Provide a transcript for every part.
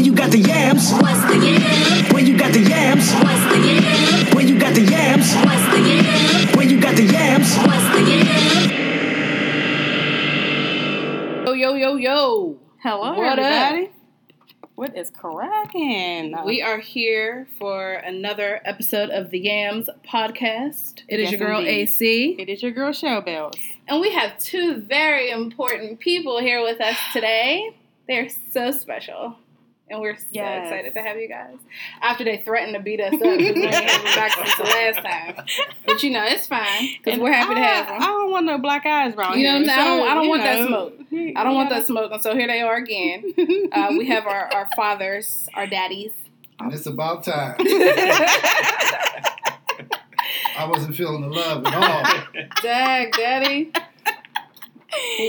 When you got the yams. What's the yam? When you got the yams. What's the yam? When you got the yams. What's the yam? When you got the yams. What's the yam? Yo, yo, yo, yo. Hello, What up? What is cracking? We are here for another episode of the Yams podcast. It is Yes, your girl indeed. AC. It is your girl Show Bells. And we have two very important people here with us today. They're so special. And we're so Yes. excited to have you guys. After they threatened to beat us up because we ain't have back since the last time. But you know, it's fine because we're happy to have them. I don't want no black eyes around You know what I'm saying? I don't- I don't you want that smoke. I don't want that smoke. And so here they are again. Uh, we have our, our fathers, our daddies. And it's about time. I wasn't feeling the love at all. Dag, daddy.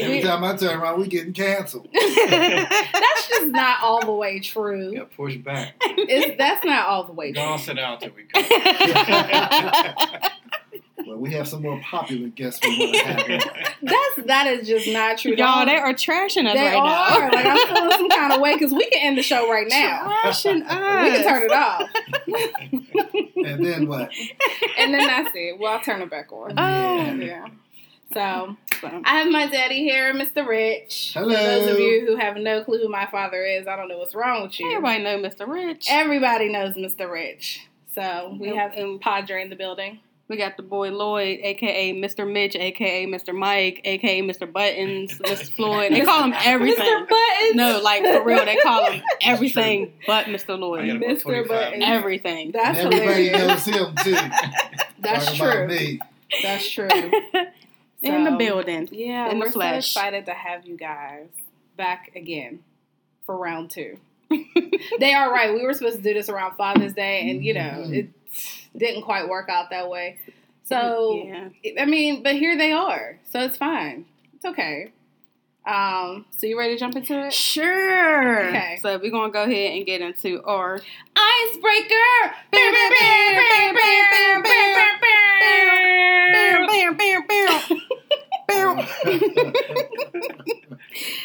Every time I turn around, we getting canceled. that's just not all the way true. Yeah, push back. It's, that's not all the way Go true. on, sit down till we come. But we have some more popular guests we want to have. That's that is just not true. Y'all, Don't- they are trashing us they right are. now. Like I'm feeling some kind of way because we can end the show right now. Trashing us. We can turn it off, And then what? and then that's it. Well, I'll turn it back on. Oh. Yeah. So I have my daddy here, Mr. Rich. Hello. For those of you who have no clue who my father is, I don't know what's wrong with you. Everybody know Mr. Rich. Everybody knows Mr. Rich. So we And- have and- Padre in the building. We got the boy Lloyd, aka Mr. Mitch, aka Mr. Mike, aka Mr. Buttons, Mr. Floyd. They call him everything. Mr. Buttons. No, like for real, they call him everything but Mr. Lloyd. Mr. Buttons. Everything. That's and everybody hilarious. knows him too. That's Talking true. About me. That's true. In the building. Yeah, In the we're flesh. so excited to have you guys back again for round two. they are right. We were supposed to do this around Father's Day, and you know Mhm. it didn't quite work out that way. So yeah. I mean, but here they are, so it's fine. It's okay. Um, so you ready to jump into it? Sure. Okay. So we're gonna go ahead and get into our Icebreaker.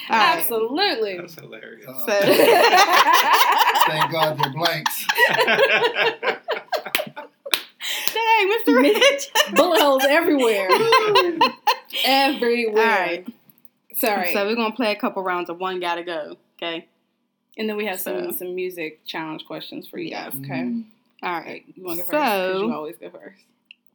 Alright. Absolutely. That's hilarious. Uh, So thank God they're blanks. Dang, Mr. Rich. Bullet holes everywhere. Everywhere. Alright. Sorry. So we're gonna play a couple rounds of one gotta go. Okay. and then we have some So- some music challenge questions for you Yeah. guys. Okay. Mm. All right. You want to go first? So- you always go first.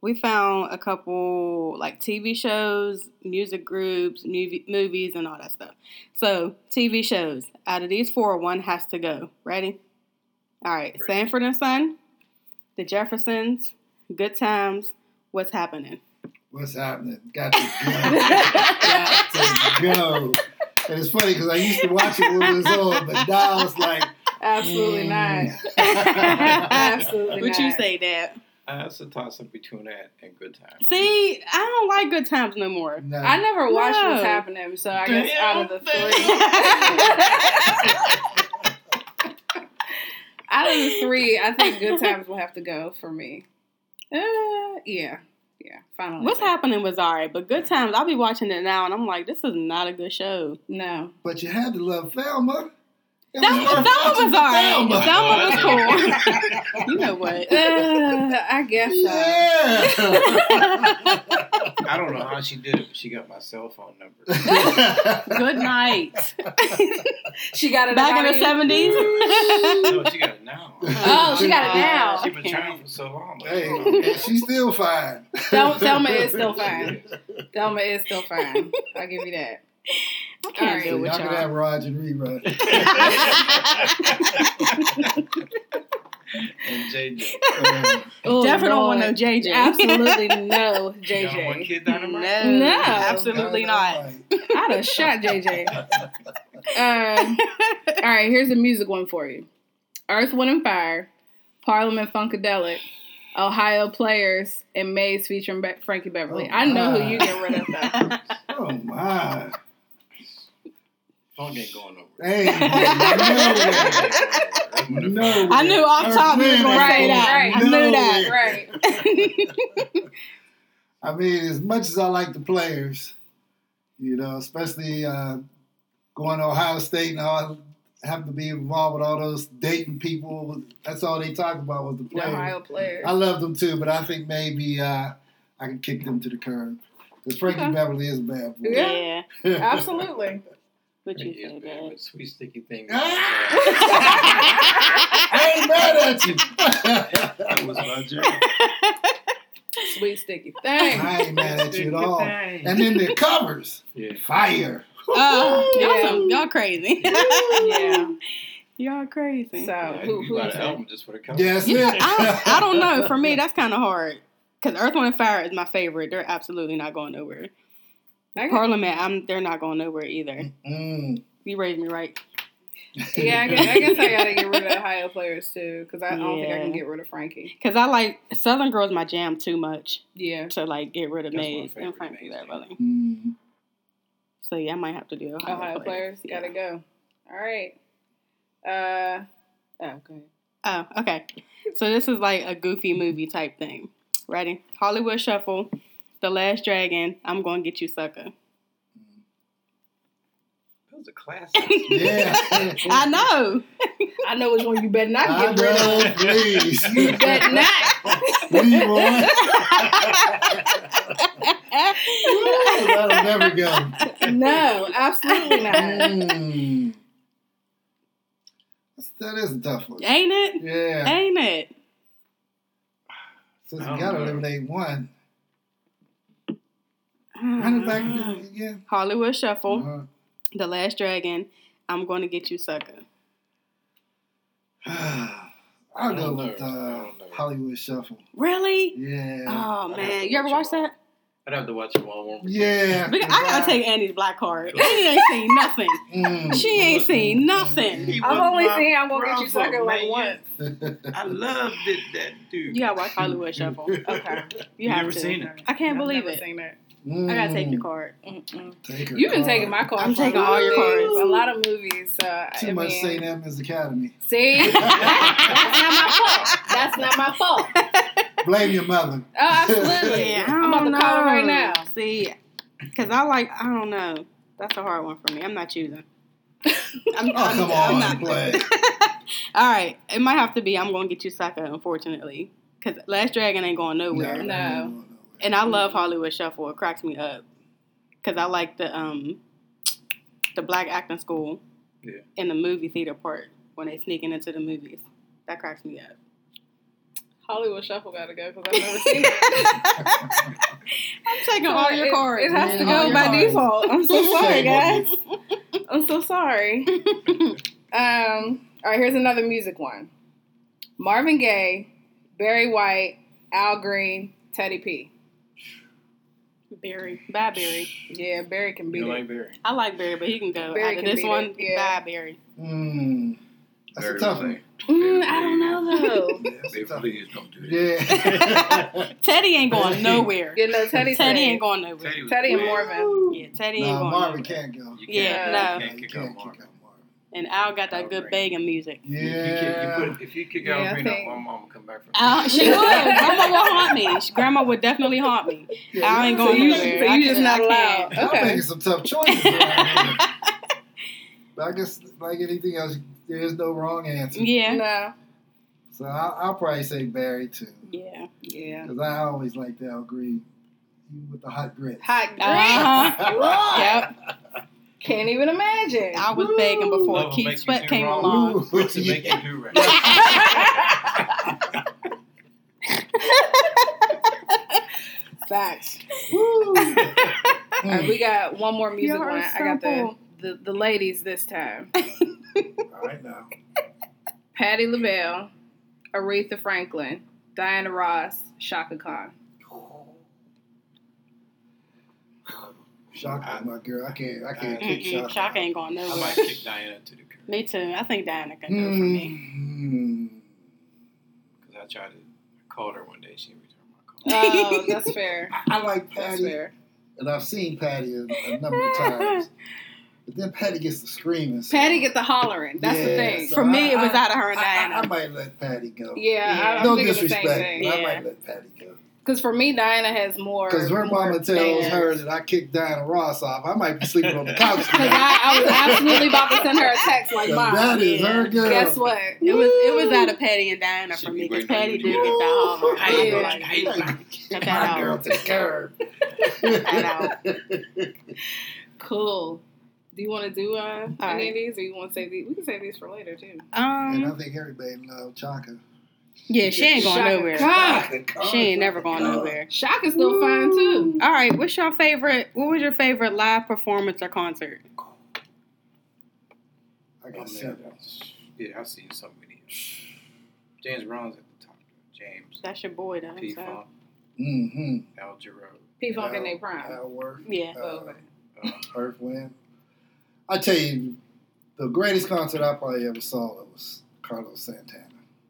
We found a couple like TV shows, music groups, movie, movies, and all that stuff. So TV shows. Out of these four, one has to go. Ready? All right. Ready. Sanford and Son, The Jeffersons, Good Times. What's happening? What's happening? Got to go. Got to go. And it's funny because I used to watch it when it was on, but now it's like, Absolutely mm. not. Absolutely What you say, that? I have to toss up between that and good times. See, I don't like Good Times no more. No. I never watched No. what's happening, so I guess out of the three, out of the three, I think Good Times will have to go for me. Uh, yeah, yeah. Finally, What's happening was alright, but Good Times, I'll be watching it now, and I'm like, this is not a good show. No, But you had to love Thelma. It That, was worth that one was alright. That one was cool. you know what? uh, I guess so. I don't know how she did it, but she got my cell phone number. Good night. She got it Back in the seventies. no, she got it now. Oh, she got it now. She's been trying for so long. Like, hey, she's still fine. Thel- Thelma is still fine. Thelma is still fine. I'll give you that. I can't Alright. So deal y'all with can have y'all. Raj and rerun. and JJ. Um, Oh, Definitely don't want no JJ. Absolutely no You got one JJ. kid dynamite? No, No. absolutely not. I'd have shot JJ. Um, all right, here's a music one for you. Earth, Wind, and Fire, Parliament Funkadelic, Ohio Players, and Maze featuring Be- Frankie Beverly. Oh, I know who you get rid of though. Oh my! Phone ain't going over. Hey, no way. No. I knew off Earth, top was Wind, gonna Right, say that. right. I No knew that. way. right. I mean, as much as I like the players, you know, especially uh, going to Ohio State and all, having to be involved with all those dating people. That's all they talk about was the The players. Ohio players. I love them too, but I think maybe uh, I can kick them to the curb. Because Frankie Okay. Beverly is a bad boy. Yeah. Yeah. Absolutely. What you He say, bad, Dad? but Sweet sticky thing. I ain't mad at you. that was my joke. Sweet sticky thing. I ain't mad at you at all. Thing. And then the covers, Yeah. fire. Oh, y'all, Yeah. some, y'all crazy. Yeah. y'all crazy. So Yeah, who you who bought an album just for the cover. Yes, Yeah. I, I don't know. For me, that's kind of hard. Because Earth, Wind, and Fire is my favorite. They're absolutely not going nowhere. Okay. Parliament, I'm. They're not going nowhere either. Mm. You raised me right. Yeah, I guess, I guess I gotta get rid of Ohio players too, because I don't think I can get rid of Frankie. Because I like Southern Girls, my jam too much Yeah. to like get rid of That's my Maze and favorite Frankie Maze Beverly. Mm. So yeah, I might have to do Ohio, Ohio players Yeah. gotta go. All right. Uh. Oh, go. Oh, okay. So this is like a goofy movie type thing. Ready? Hollywood Shuffle, The Last Dragon, I'm Gonna Get You Sucker. That was a classic. Yeah. I know. I know which one you better not I get rid of. please. You bet not. What do you want? That'll never go. No, absolutely not. Mm. That's- That is a tough one. Ain't it? Yeah. Ain't it? Since I you got to know. eliminate one. Run it back again. Hollywood Shuffle, Uh, The Last Dragon, I'm Gonna Get You Sucker. I'll go don't with know. I uh. Hollywood Shuffle. Really? Yeah. Oh man, you ever watch watch them all. that? I'd have to watch it all one more time. yeah. Look, I gotta take Annie's black card. Annie ain't seen nothing. Mm. She ain't seen nothing. He I've only my seen I'm gonna get you brother, sucker like once. I loved it, that dude. You gotta watch Hollywood Shuffle. Okay. You, You have never to. seen it? I can't I've believe never it. Seen that. I gotta take your Mm. card. Mm-mm. Take her You've been card. taking my card. I'm for a taking all of your cards. A lot of movies. So Too I much mean, St. Edmund's Academy. See, that's not my fault. That's not my fault. Blame your mother. Oh, absolutely. Yeah, I I'm about to don't call her right now. See, because I like, I don't know. That's a hard one for me. I'm not choosing. I'm, Oh, I'm- come I'm on, not. play. All right, it might have to be. I'm gonna get you sucker, unfortunately, because Last Dragon ain't going nowhere. No. And I love Hollywood Shuffle. It cracks me up because I like the um the black acting school Yeah. in the movie theater part when they sneaking into the movies. That cracks me up. Hollywood Shuffle got to go because I've never seen it. I'm taking all your it, cards. It has to go by cards. default. I'm so sorry, guys. I'm so sorry. Um. All right. Here's another music one. Marvin Gaye, Barry White, Al Green, Teddy P. Barry, bye Barry. Yeah, Barry can beat You it. like Barry? I like Barry, but he can go. Barry Out can this one, it, yeah. bye Barry. Mm. That's Barry a tough was one. Mm, I don't know though. Yeah, that's a Baby, tough one. please don't do that. Yeah. Teddy ain't going nowhere. you know, Teddy. Teddy said- ain't going nowhere. Teddy Teddy and way- Marvin. Yeah, Teddy ain't no, going Marvin nowhere. can't go. You Yeah, can't, no. you You can't kick can't out kick Marvin. Out Marvin. And Al got that good Green. begging music. You, you, Yeah. kick, you put, if you kick Yeah, I out Green, think- my mom will come back from Uh, she would. Grandma will haunt me. She- Grandma would definitely haunt me. Yeah, I ain't going So you, nowhere. so you just can't- not I allowed. can't. Y'all making some tough choices. But I guess, like anything else, there is no wrong answer. Yeah. No. So I'll, I'll probably say Barry too, Yeah. Yeah. because I always liked Al Green with the hot grits. Hot grits. Uh-huh. Yep. Can't even imagine. I was begging before Love Keith Sweat came wrong. along. Grits will make you do right. Facts. Woo. All right, we got one more music You're one. I got the, the the ladies this time. All right now. Patti LaBelle, Aretha Franklin, Diana Ross, Chaka Khan. Chaka, my girl. I can't. I can't kick Mm-mm, Chaka. Chaka ain't going I nowhere. might kick Diana to the curb Me too. I think Diana can go for me. Mm. because I tried to I called her one day. She didn't return my call. Oh, that's fair. I like That's Patti, fair. and I've seen Patti a, a number of times. But then Patti gets the screaming. so- Patti get the hollering. That's the thing. so For me, it was I- out of her and I, I, I might let Patti go. yeah, I, I'm Yeah. no disrespect, the same thing. but I might let Patti go. Because for me, Diana has more. Because her more mama tells fans. her that I kicked Diana Ross off. I might be sleeping on the couch. Because I, I was absolutely about to send her a text like, "Mom, that is her girl. guess what? It was it was out of Patti and Diana She for me because Patti did to get get that hallmark. I I did. was Like, like, hey, Cut kick that my girl out. to the curb. that Cool. Do you want to do uh, any right. of these, or you want to save these? We can save these for later too. and I um, think everybody loves Chaka. Yeah, she ain't going Chaka nowhere. Khan. She ain't never going nowhere. Shock is still fine too. All right, what's your favorite? What was your favorite live performance or concert? I got man, seven. that's- Yeah, I've seen so many. James Brown's at the top. James, That's your boy, though. P so- Funk, Mm-hmm. Al Jarreau. P Funk in their prime. Al Worth. Yeah. Uh, okay. Uh, Earth Wind. I tell you, the greatest concert I probably ever saw was Carlos Santana.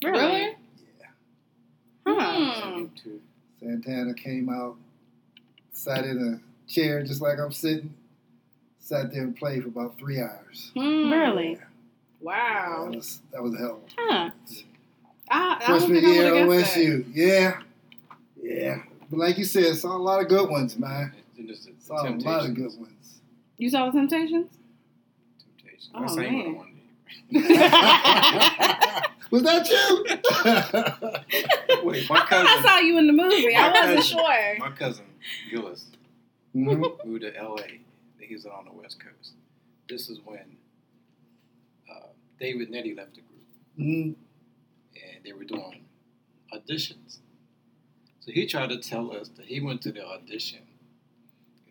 Really? Huh. Too. Santana came out, sat in a chair just like I'm sitting, sat there and played for about three hours. Hmm. Really? That Wow. was that was a hell of a Huh. I, I don't freshman think year would at that. OSU. Yeah, yeah. But like you said, saw a lot of good ones, man. Just the Saw a lot of good ones. You saw the Temptations? Temptations. Oh, I sang man. one was that you? Wait, my I cousin, saw you in the movie. I wasn't cousin. sure. my cousin Gillis Mhm. moved to L.A. He was on the West Coast. This is when uh, David Nettie left the group, Mhm. and they were doing auditions. So he tried to tell us that he went to the audition.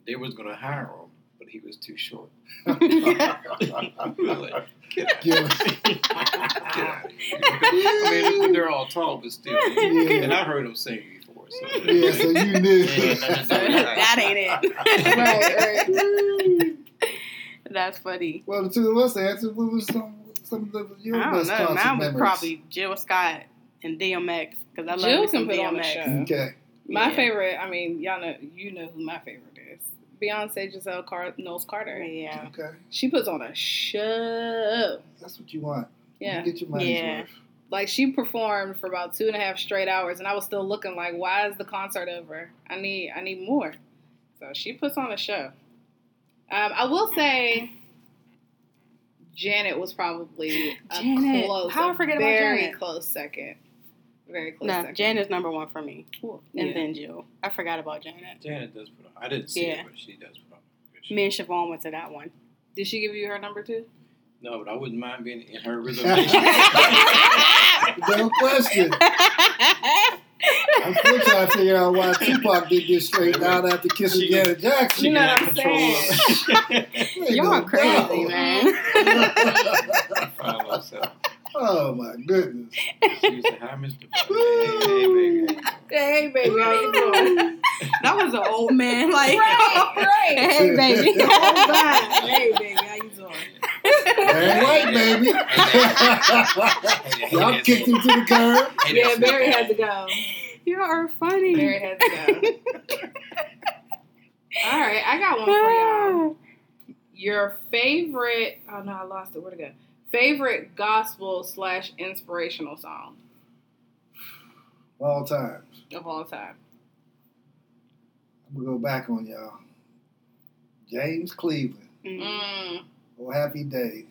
They was going to hire him, but he was too short. we were like, get out. Yeah. Get out. I mean, they're all tall, but still. Yeah. And I heard him sing before. So. Yeah, so you knew. Yeah, that ain't it. Right, right. That's funny. Well, the two of us answered. What was some some of the, your I don't best know. concert Mine was memories? probably Jill Scott and DMX because I love Jill some can put on a DMX. show. Okay. My Yeah. favorite, I mean, y'all know, you know who my favorite is. Beyonce Giselle Car- Knowles Carter. Yeah. Okay. She puts on a show. That's what you want. Yeah. You get your money's Yeah. worth. Like she performed for about two and a half straight hours, and I was still looking like, why is the concert over? I need, I need more. So she puts on a show. Um, I will say, Janet was probably a Janet. close, How I a forget about very Janet? close second, very close No, second. Janet's number one for me, and Yeah. then Jill. I forgot about Janet. Janet does put on. I didn't see Yeah. it, but she does put on. a. Me and Siobhan went to that one. Did she give you her number too? No, but I wouldn't mind being in her reservation. No question. I'm still trying to figure out why Tupac did this straight down after kissing She- Janet Jackson. You know what I'm control of it. Ain't Y'all no crazy, doubt. man. Find myself. oh my goodness. She used to hi, Mr. Hey, hey, baby. Hey, baby, how you doing? that was an old man. Like, Right, right. hey, baby. Oh, hey, baby, how you doing? Ain't right, baby. Y'all kicked him to the curb. Hey, Yeah, Barry had to go. you are funny. Barry had to go. All right, I got one for y'all. Your favorite? Oh no, I lost it. Where'd it go? Favorite gospel slash inspirational song Of All times. of all time? I'm gonna go back on y'all. James Cleveland. Mm. Oh, happy day.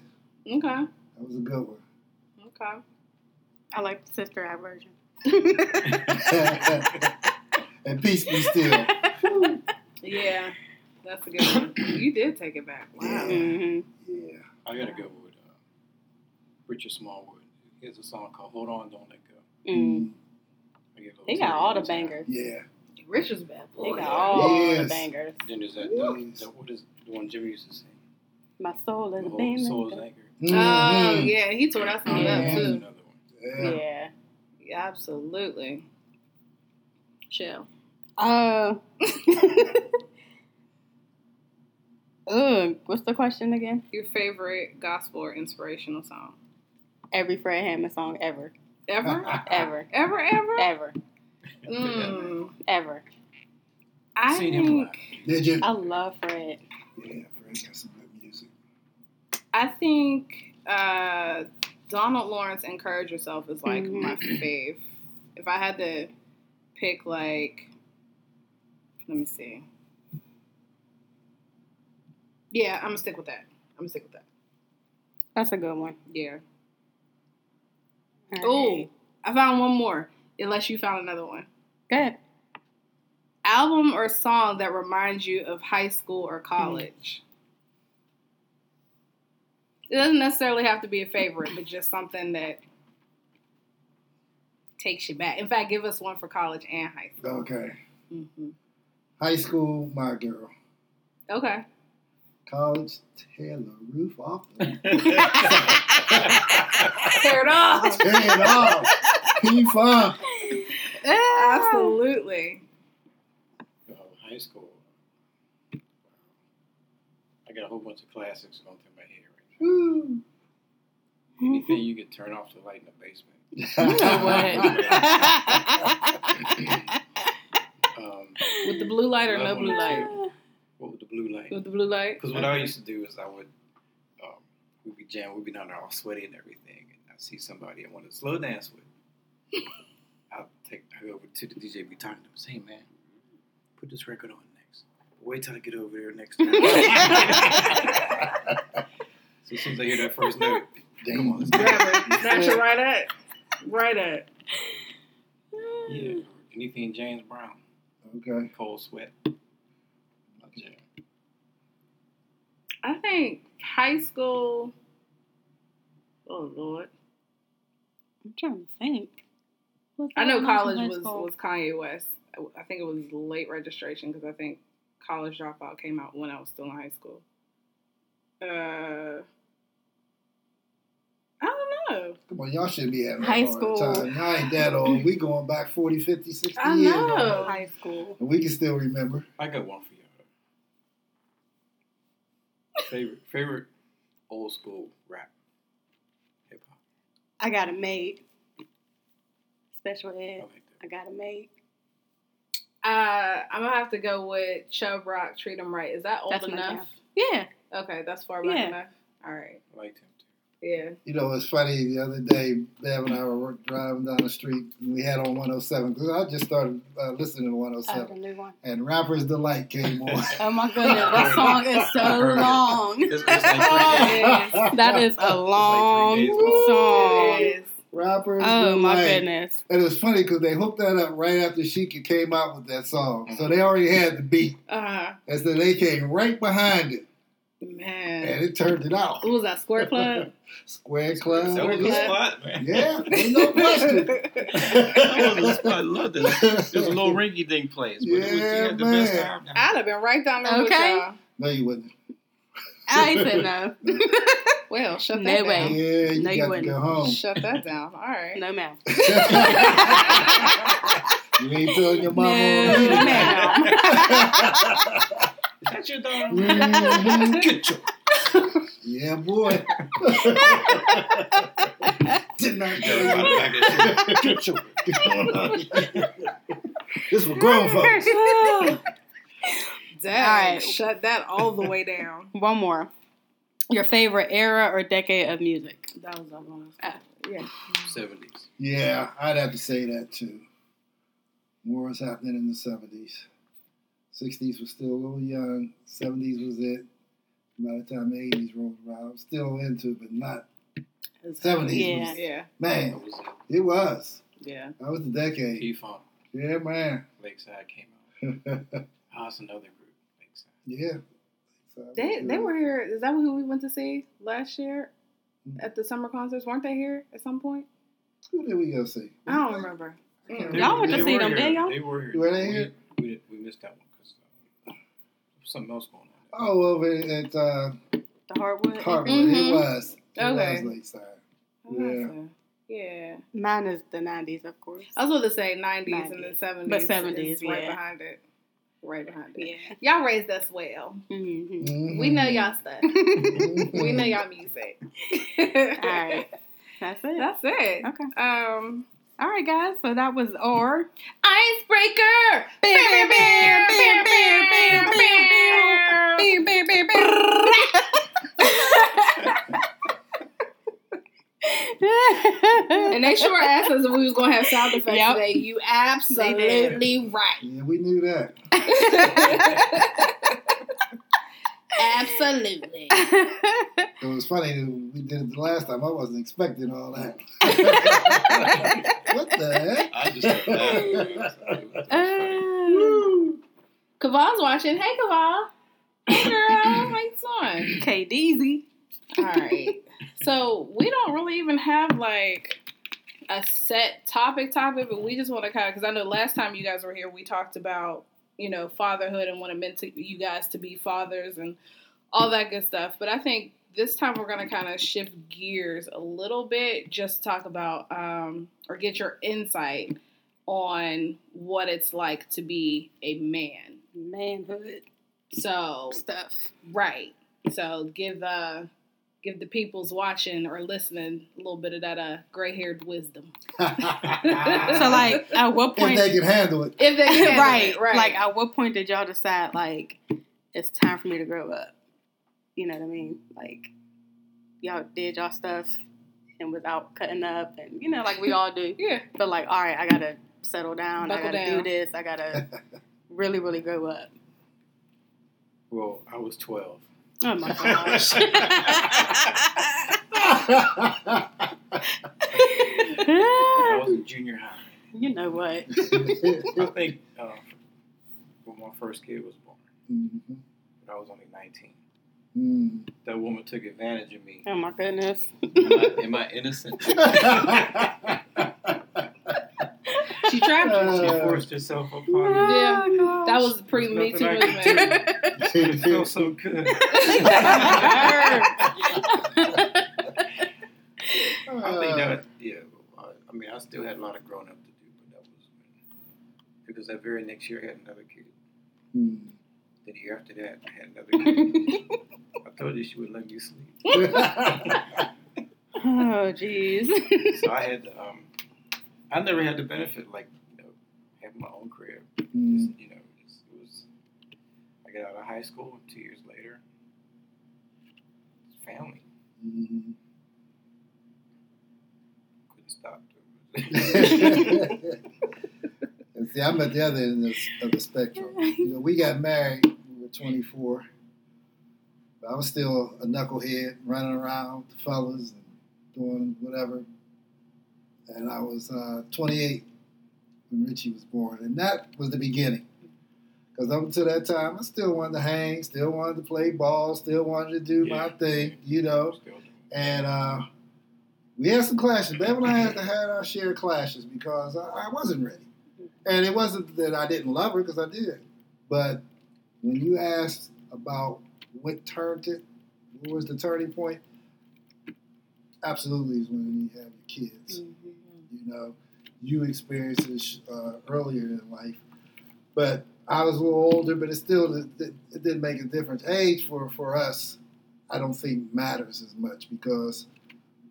okay, That was a good one. okay. I like the sister act version. and peace be still. Yeah, that's a good one. You did take it back. Wow. hmm Yeah. I gotta go with uh, Richard Smallwood. He has a song called "Hold On, Don't Let Go." Mm. I get a little He got all the bangers. Yeah. Richard's a bad He boy. got all Yes. the bangers. Then there's that, Yes. that, that what is the one Jimmy used to sing? My soul is The a whole beam. soul's anchored. Oh yeah, he tore that song Yeah. up too. another one. Yeah. Yeah. Yeah, absolutely. Chill. Uh. Ugh. What's the question again? Your favorite gospel or inspirational song Every Fred Hammond song ever, ever, ever, ever, ever? ever, Mm, ever. I Seen him think Did you? I love Fred. Yeah, Fred got some good music. I think uh, Donald Lawrence "Encourage Yourself" is like Mhm. my fave. If I had to pick like Let me see. Yeah, I'm gonna stick with that. I'm gonna stick with that. That's a good one. Yeah. All Oh, I found one more. Unless you found another one. good. Album or song that reminds you of high school or college. It doesn't necessarily have to be a favorite, but just something that takes you back. In fact, give us one for college and high school. Okay. hmm High school, my girl. Okay. College, tear the roof off. the- Tear it off. tear it off. P-Funk. Absolutely. Oh, high school. I got a whole bunch of classics going through my head right Woo. now. Anything you can turn off the light in the basement. Um, With the blue light or no blue light? What with the blue light? With the blue light? Because what I used to do is I would, um, we'd be jam, we'd be down there all sweaty and everything, and I see somebody I want to slow dance with. I'll take, I go over to the DJ, be talking to him, say, hey man, put this record on next. Wait till I get over there next time. so as soon as I hear that first note, come on, let's go. Grab it. Snatch it right at. Right at. Yeah, anything James Brown, Okay. Cold Sweat. My jam. I think high school. Oh Lord. I'm trying to think. What's I know going on in college was, school? was Kanye West. I- I think it was late registration because I think College Dropout came out when I was still in high school. Uh, I don't know. Come on, y'all should be having High school. time. I ain't that old. We going back 40, 50, 60 I years. know. high school. And we can still remember. I got one for y'all. Favorite favorite old school rap, hip hop. I got a made. Special I ed. like I got a made. Uh, I'm gonna have to go with Chubb Rock. Treat 'em right. Is that old That's enough? Yeah. Okay, that's far back Yeah. enough. All right. that. I liked him too. Yeah. You know, it's funny. The other day, Bev and I were driving down the street, and we had on 107 because I just started uh, listening to I have 107, a new one. and Rapper's Delight came on. Oh my goodness, that song is so long. It's, it's like three. That is a long days long. song. It is. Rapper's Oh my goodness. And it's funny because they hooked that up right after Sheikah came out with that song. So they already had the beat. Uh, And so they came right behind it. Man. And it turned it out. What was that? Square Club? Square Club. That was a yeah. spot, man. Yeah, ain't no question. That was a spot. I loved it. It was a little rinky dink place, but it was, you Yeah, had the best man. time. I'd have been right down there with y'all. no, you wouldn't. I ain't said no. Well, shut No that way. down. Yeah, you No, you got to wouldn't. go home. Shut that down. All right. No ma'am. you ain't telling your mama. No, on ma'am. Is that your dog? Mhm. Get your Yeah, boy. Didn't I tell Everybody you? back at you. Get your, get on. this for grown folks. Dang, All right. shut that all the way down. One more. Your favorite era or decade of music? That was the other one. Ah. Yeah. 70s. Yeah, I'd have to say that too. More was happening in the 70s. 60s was still a little young. 70s was it. By the time the 80s rolled around, I'm still into it, but not 70s. Yeah. Was, Yeah. man, That was it was. Yeah. That was the decade. P Funk. Yeah, man. Lakeside came out. It's another group. Lakeside. yeah. So, They they were here. Is that who we went to see last year at the summer concerts? Weren't they here at some point? Who did we go see? I don't remember. Mm. They- Y'all went to see them, didn't y'all? They were here. Were they we, here? We, we missed that one because something else going on. Oh, over at uh, The Hartwood. Harvard. Mhm. It was. It Okay. was Lakeside. Yeah. Yeah. Mine is the '90s, of course. I was going to say 90s, and 90s. then 70s. But is 70s, right yeah. behind it. Right behind it. Yeah. Y'all raised us well. hmm Mhm. We know y'all stuff. We know y'all music. All right. That's it. That's it. Okay. Um, All right, guys. So that was our Icebreaker! And they sure asked us if we was gonna have sound effects Yep. today. You absolutely right. Yeah, we knew that. Absolutely. It was funny. We did it the last time. I wasn't expecting all that. what the heck? I just heard that. Uh, Kaval's watching. Hey, Kaval. Hey, girl. How you doing? K Deezy. All right. So we don't really even have like a set topic topic, but we just want to kind of because I know last time you guys were here, we talked about you know fatherhood and what it meant to you guys to be fathers and all that good stuff. But I think this time we're gonna kind of shift gears a little bit, just talk about um, or get your insight on what it's like to be a man. Manhood So stuff. Right. So give uh give the people's watching or listening a little bit of that uh gray haired wisdom. So like at what if point they can handle it. If they can handle right, it, right. Like at what point did y'all decide like it's time for me to grow up? You know what I mean? Like y'all did y'all stuff and without cutting up and you know, like we all do. yeah. But like, all right, I gotta settle down. Buckle I gotta down. do this. I gotta really, really grow up. Well, I was 12. Oh my gosh. I was in junior high. you know what? I think uh, when my first kid was born, Mhm. but I was only 19. Mm. That woman took advantage of me. Oh my goodness. Am I, am I innocent? she She trapped you. Uh, forced herself upon me. Yeah. Gosh. That was pre Me Too Nothing movement. It felt so good. I think that, yeah. I mean, I still had a lot of growing up to do, but that was because that very next year I had another kid. Mm. The year after that, I had another kid. I told you she would let me sleep. Oh jeez. So I had, um, I never had the benefit like, you know, having my own career. Mm. Just, you know, just, it was. I got out of high school two years later. Family Mhm. couldn't stop. and see, I'm at the other end of the, of the spectrum. You know, we got married. We were 24. But I was still a knucklehead, running around with the fellas and doing whatever. And I was uh, 28 when Richie was born, and that was the beginning. Because up until that time, I still wanted to hang, still wanted to play ball, still wanted to do my thing, you know. Still doing it. And uh, we had some clashes. Bev and I had to have our share of clashes because I, I wasn't ready. And it wasn't that I didn't love her because I did. But when you asked about what turned it, what was the turning point? Absolutely is when you have your kids. You know, you experienced this uh, earlier in life. But I was a little older, but it still it, it didn't make a difference. Age for, for us, I don't think matters as much because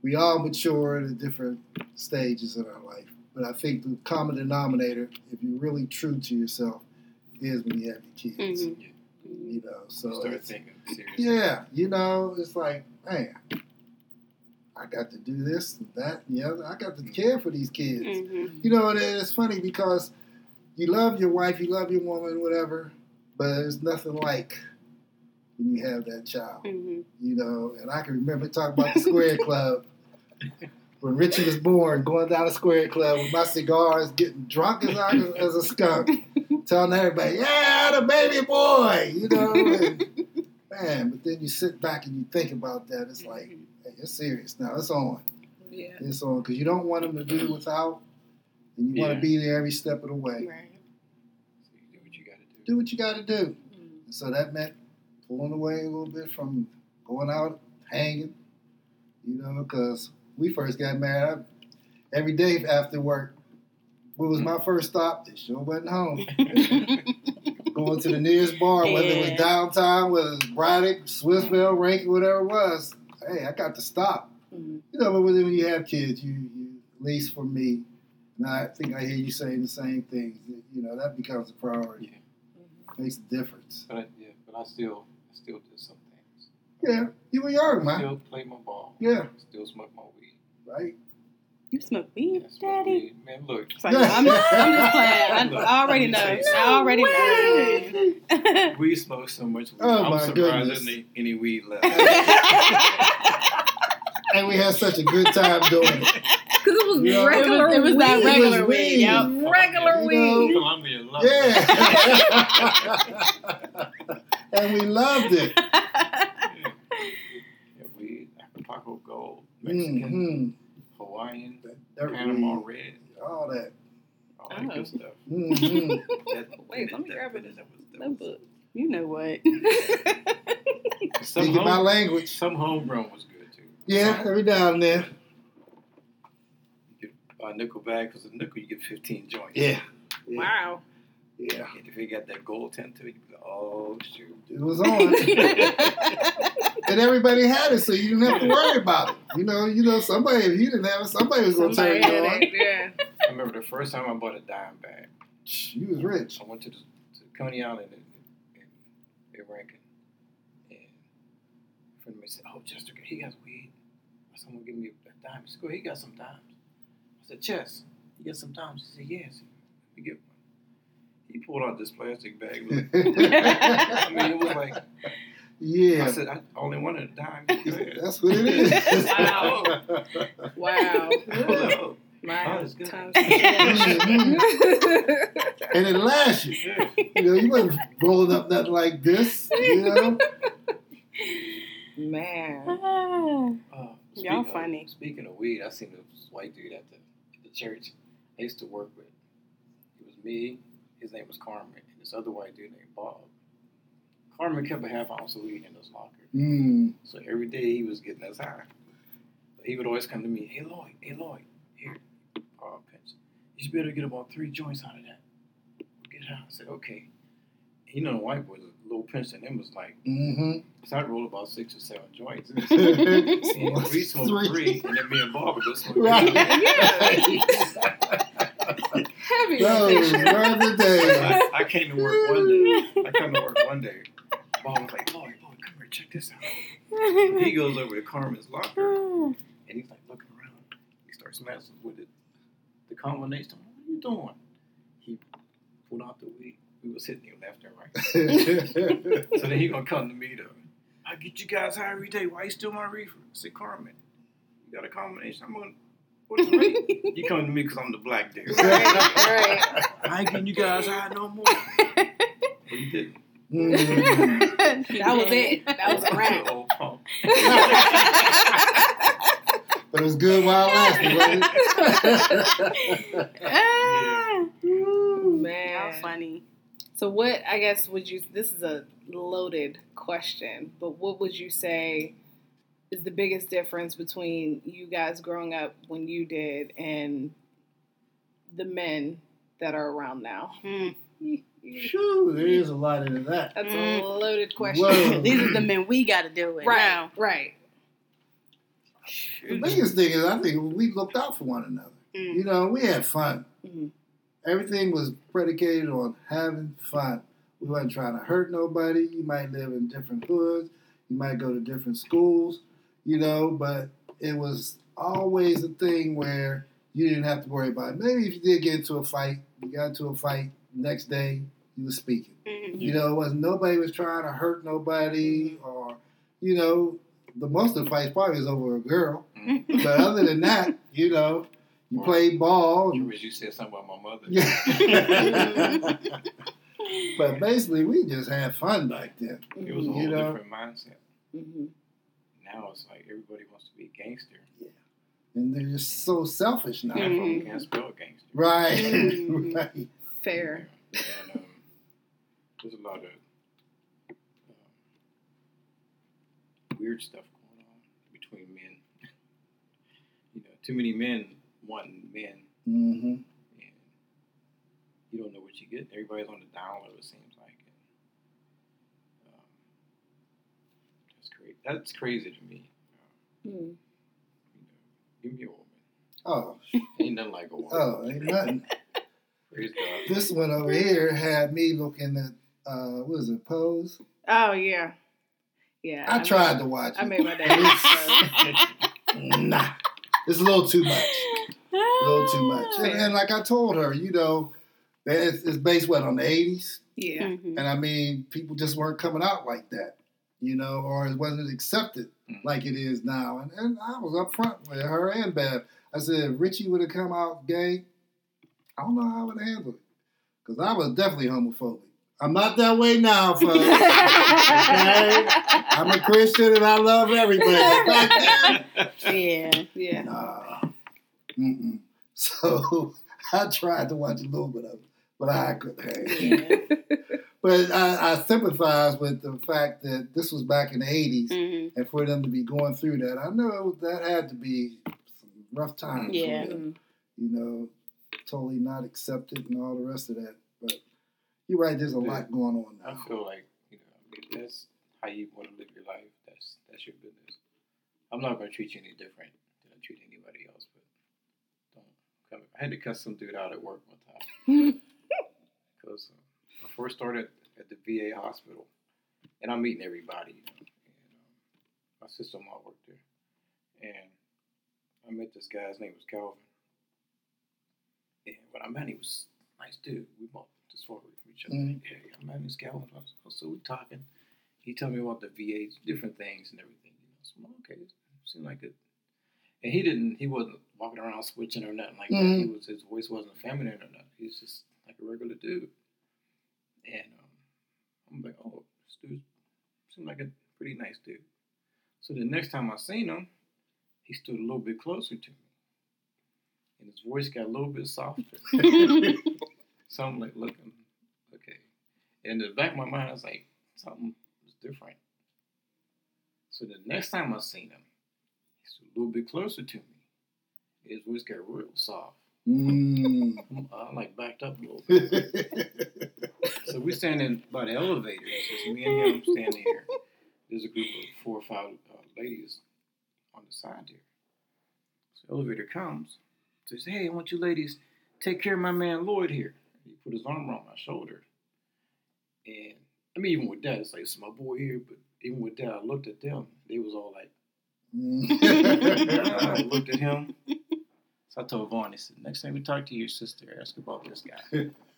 we all mature at different stages in our life. But I think the common denominator, if you're really true to yourself, is when you have your kids. Mhm. You know, so Start thinking seriously. yeah, you know, it's like, man, I got to do this and that and the other. I got to care for these kids. Mhm. You know, and it's funny because you love your wife, you love your woman, whatever, but there's nothing like when you have that child. Mhm. You know, and I can remember talking about the Square Club when Richie was born, going down the Square Club with my cigars, getting drunk as, I, as a skunk, telling everybody, "Yeah, the baby boy," you know. And, man, but then you sit back and you think about that. It's like, it's serious now. It's on. Yeah. It's on because you don't want them to do without, and you want to be there every step of the way. Right. So you do what you got to do. Do what you got to do. Mm-hmm. And so that meant pulling away a little bit from going out hanging, you know, because we first got married. I, every day after work, what was my first stop? They sure wasn't home. Going to the nearest bar, whether it was Yeah. downtown, whether it was Braddock, Swissvale, Rankin, whatever it was. Hey, I got to stop. Mhm. You know, but when when you have kids, you, you at least for me, and I think I hear you saying the same things. You know, that becomes a priority. Makes a difference. But I, yeah, but I still, I still do some things. Yeah, you were young, man. Still play my ball. Yeah, Still smoke my weed. right? You smoke weed, That's what daddy? we- Man, look. It's like, I'm, I'm just playing. I, I already know. I already know. We smoke so much weed. Oh, I'm my surprised goodness. there's any, any weed left. and we had such a good time doing it. Because it was Yeah. regular It was- it was that regular was weed, weed. yep. Regular You weed. know, Columbia love it. Yeah. and we loved it. Yeah, weed, Paco Gold, Mexican, hmm Hawaiian, Dirt Panama weed, Red, all that. all that Oh. good stuff. hmm That, Wait, let me that- grab it. that was- that That was- book. you know what? Some, Speaking my language. some homegrown was good too. Yeah, every now and then. You get a nickel bag because a nickel you get 15 joints. Yeah. Yeah. Wow. Yeah. And if you got that gold tint to it, you be like, oh shoot. It was on. and everybody had it, so you didn't have to worry about it. You know, you know, somebody if you didn't have it, somebody was gonna Somebody turn it on. it. Yeah. I remember the first time I bought a dime bag. You was rich. I went to, the, to Coney Island in, in, in Rankin. And a friend of mine said, Oh, Chester, he got weed. Someone give me a dime. He said, Go, he got some dimes. I said, Chess, you got some dimes? He said, Yes. Let me get one. He pulled out this plastic bag. Look, I mean, it was like, Yeah. I said, I only wanted a dime. That's what it is. Wow. Wow. My Oh, it's good. times. Mhm. and it lasts you. yeah. You know, you wasn't rolling up nothing like this. You know, Man. Uh, Y'all speak- funny. Speaking of weed, I seen this white dude at the at the church I used to work with. It was me. His name was Carmen, and this other white dude named Bob. Carmen kept a half ounce of weed in his locker, mm. so every day he was getting us high. But he would always come to me, "Hey Lloyd, hey Lloyd, here, Bob pinch. You should be able to get about three joints out of that. Get high." I said, "Okay." You know, the white boys, a little pinch in them was like, hmm so I rolled about six or seven joints. mm-hmm. And we smoked three, and then me and Bob would go smoke Right. three. Heavy. Those rotation. were the days. I, I came to work one day. I come to work one day. Bob was like, Lloyd, Lloyd, come here, check this out. He goes over to Carmen's locker, and he's like looking around. He starts messing with it. The combination. What are you doing? He pulled out the weed. We was hitting him left and right. So then he gonna come to me though. I get you guys high every day. Why you steal my reefer? I said, Carmen, you got a combination. I'm gonna. What's the rate? You come to me because I'm the black dude. Right, right. I ain't getting you guys high no more. But he didn't. Mm. That was it. That was a wrap. Old punk. But it was good while it lasted, wasn't it? Ah. Y'all Man. funny. So what I guess would you this is a loaded question, but what would you say is the biggest difference between you guys growing up when you did and the men that are around now? Mm. Phew, there is a lot into that. That's a Mm. loaded question. Whoa. These are the men we got to deal with Right, now. right. The biggest thing is, I think we looked out for one another. Mm. You know, we had fun. Mhm. Everything was predicated on having fun. We wasn't trying to hurt nobody. You might live in different hoods. You might go to different schools, you know, but it was always a thing where you didn't have to worry about it. Maybe if you did get into a fight, you got into a fight, next day you were speaking. Mm. You know, it wasn't nobody was trying to hurt nobody or, you know, the most of the fights probably was over a girl. Mm. But other than that, you know, you played ball. You And, wish you said something about my mother. yeah. but basically, we just had fun back then. It was a whole You know. different mindset. hmm Now it's like everybody wants to be a gangster. Yeah. And they're just so selfish now. Half of them Mhm. can't spell gangster. Right. Mhm. right. Fair. And um, there's a lot of um, weird stuff going on between men. You know, too many men wanting men, hmm and you don't know what you get. Everybody's on the down low. It seems like. And, um, that's crazy. To me. Mm. You know, give me a woman. Oh, Ain't nothing like a woman. oh, ain't nothing. This one over here had me looking at, uh, what is it, Pose? Oh yeah. Yeah. I tried to watch I it. made my day. It's- nah. it's a little too much. A little too much. And, and like I told her, you know, it's, it's based what on the eighties, Yeah. Mhm. and I mean, people just weren't coming out like that, you know, or it wasn't accepted Mm. like it is now. And, and I was up front with her and Bev. I said, if Richie would have come out gay, I don't know how I would handle it, because I was definitely homophobic. I'm not that way now, folks. okay? I'm a Christian and I love everybody. Back then, Yeah. Yeah. Nah. Mm-mm. So I tried to watch a little bit of it, but I couldn't. Yeah. But I, I sympathize with the fact that this was back in the 80s, Mhm. and for them to be going through that, I know that had to be some rough times. Yeah. For them, you know, totally not accepted and all the rest of that. But you're right, there's a lot going on I feel like you know if that's how you want to live your life. That's that's your business. I'm not going to treat you any different than I treat anybody else. But don't come. I had to cut some dude out at work one time because I first started at the VA hospital, and I'm meeting everybody. You know, and, um, my sister-in-law worked there, and I met this guy. His name was Calvin. And when I met him, he was a nice dude. We both just far from each other. Mhm. Yeah, yeah, my name Calvin. I was- So we talking. He told me about the VA, different things and everything. You know, so I'm like, okay, it seemed like it. And he didn't. He wasn't walking around switching or nothing like that. He was his voice wasn't feminine or nothing. He was just like a regular dude. And um, I'm like, oh, this dude seemed like a pretty nice dude. So the next time I seen him, he stood a little bit closer to me, and his voice got a little bit softer. So I'm like looking, okay. And in the back of my mind, I was like, something was different. So the next time I seen him, he's a little bit closer to me. His voice got real soft. Mm. I like backed up a little bit. So we're standing by the elevator. It's me and him standing here. There's a group of four or five uh, ladies on the side there. So the elevator comes. So he Says, "Hey, I want you ladies take care of my man Lloyd here." He put his arm around my shoulder, and I mean, even with that, it's like it's my boy here. But even with that, I looked at them. They was all like, I looked at him. So I told Vaughn, I said, next time we talk to your sister, ask about this guy.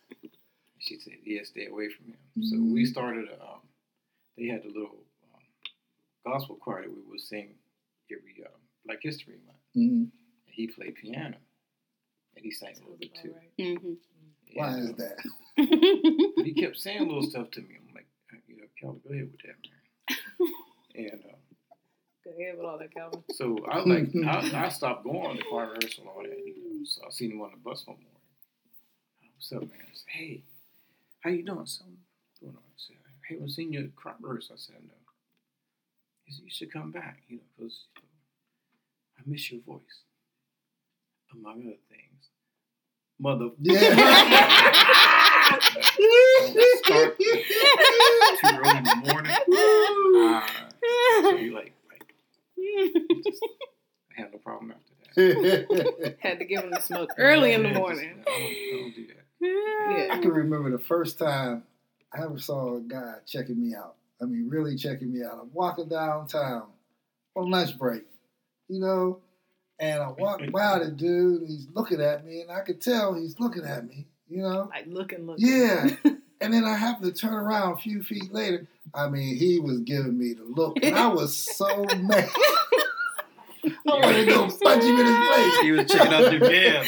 she said, yeah, stay away from him. So we Mhm. started, um, they had a little um, gospel choir that we would sing every um, Black History Month. Mhm. And he played piano. And he sang a little bit too. Mhm. Why is um, that? but he kept saying little stuff to me. I'm like, you know, Kelly, go ahead with that, man. and um, Go ahead with all that, Calvin. So I like I, I stopped going to choir rehearsal and all that. You know, so I seen him on the bus one morning. What's up, man? I said, hey, how you doing? Something going on? I said, hey, I seen you at choir rehearsal. I said, no. He said, you should come back, you know, because I miss your voice, among other things. Mother. Yeah. Start too early in the morning. So you like, like, just, I have no problem after that. Had to give him the smoke early in the Yeah, just- morning. I don't, I don't do that. I can mm. remember the first time I ever saw a guy checking me out. I mean, really checking me out. I'm walking downtown on lunch break, you know, and I walk by the dude, and he's looking at me, and I could tell he's looking at me, you know. Like looking, looking. Yeah. And then I happened to turn around a few feet later. I mean, he was giving me the look, and I was so mad. I wanted to go punch him in his face. He was checking out your gas.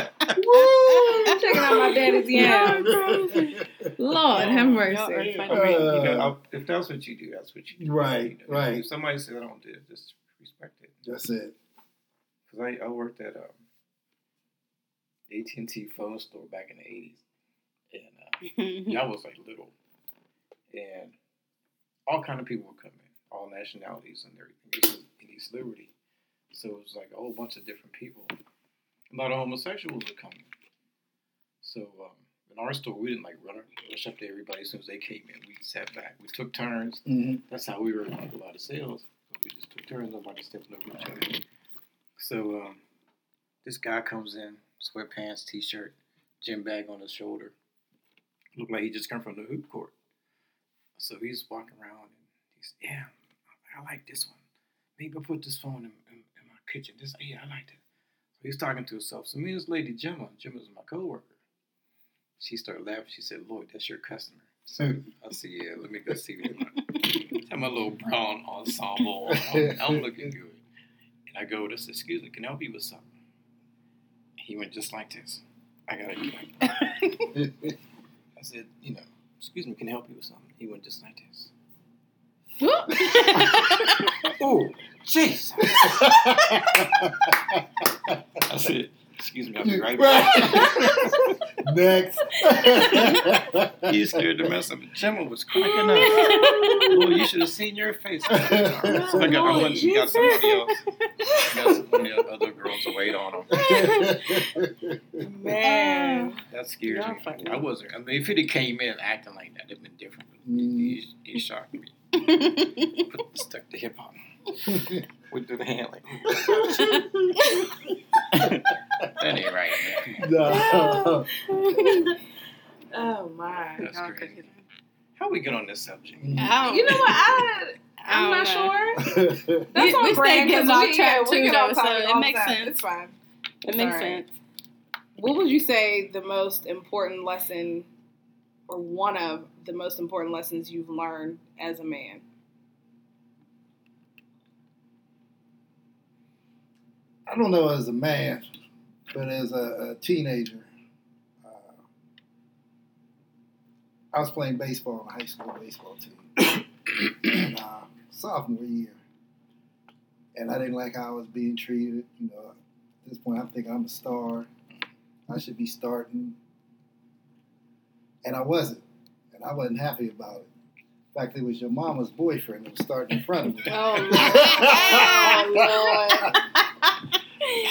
Checking out my daddy's yams. Lord have mercy. are I mean, you Uh, know, if that's what you do, that's what you do. Right, You know, right. If somebody says I don't do it, just respect it. That's it. Because I, I worked at um, AT&T phone store back in the 80s. And uh, I was like little. And all kind of people would come in, all nationalities and everything. In East Liberty. So it was like a whole bunch of different people. A lot of homosexuals were coming. So um, in our store, we didn't like run rush up to everybody as soon as they came in. We sat back. We took turns. hmm That's how we were like a lot of sales. We just took turns. Nobody stepping over each other. So um, this guy comes in, sweatpants, t-shirt, gym bag on his shoulder. Looked like he just come from the hoop court. So he's walking around and he's, yeah, I like this one. maybe I'll put this phone in, in, in my kitchen. This, yeah, I like that. So he's talking to himself. So me and this lady, Gemma, Gemma's my coworker. She started laughing. She said, Lloyd, that's your customer. So I said, yeah, let me go see what. Have my little brown ensemble. I'm, I'm looking good. And I go, this, excuse me, can I help you with something? He went just like this. I gotta get like I said, you know, excuse me, can I help you with something? He went just like this. Oh, jeez. I said, excuse me, I'll be right back. Next. he scared the mess up. me. Gemma was cracking up. Boy, you should have seen your face. So I got, I went, she got somebody else. She got some of the other girls to wait on him. Man. That scared me. I wasn't. I mean, if he'd came in acting like that, it'd been different. But Mm. he, he shocked me. Put, stuck the hip on. We do the handling. like. that ain't right. No. Oh my. That's Y'all crazy. crazy. How we get on this subject? I don't You know what? I I'm not don't sure. That's We- on we stay brand, 'cause getting off we- track yeah, we too, get though, so it all makes time. sense. It's fine. It makes Alright. sense. What would you say the most important lesson, or one of the most important lessons you've learned as a man? I don't know as a man, but as a, a teenager, uh, I was playing baseball on a high school baseball team, and, uh, sophomore year, and I didn't like how I was being treated. You know, at this point, I'm thinking I'm a star. I should be starting, and I wasn't, and I wasn't happy about it. In fact, it was your mama's boyfriend that was starting in front of me. Oh, Lord.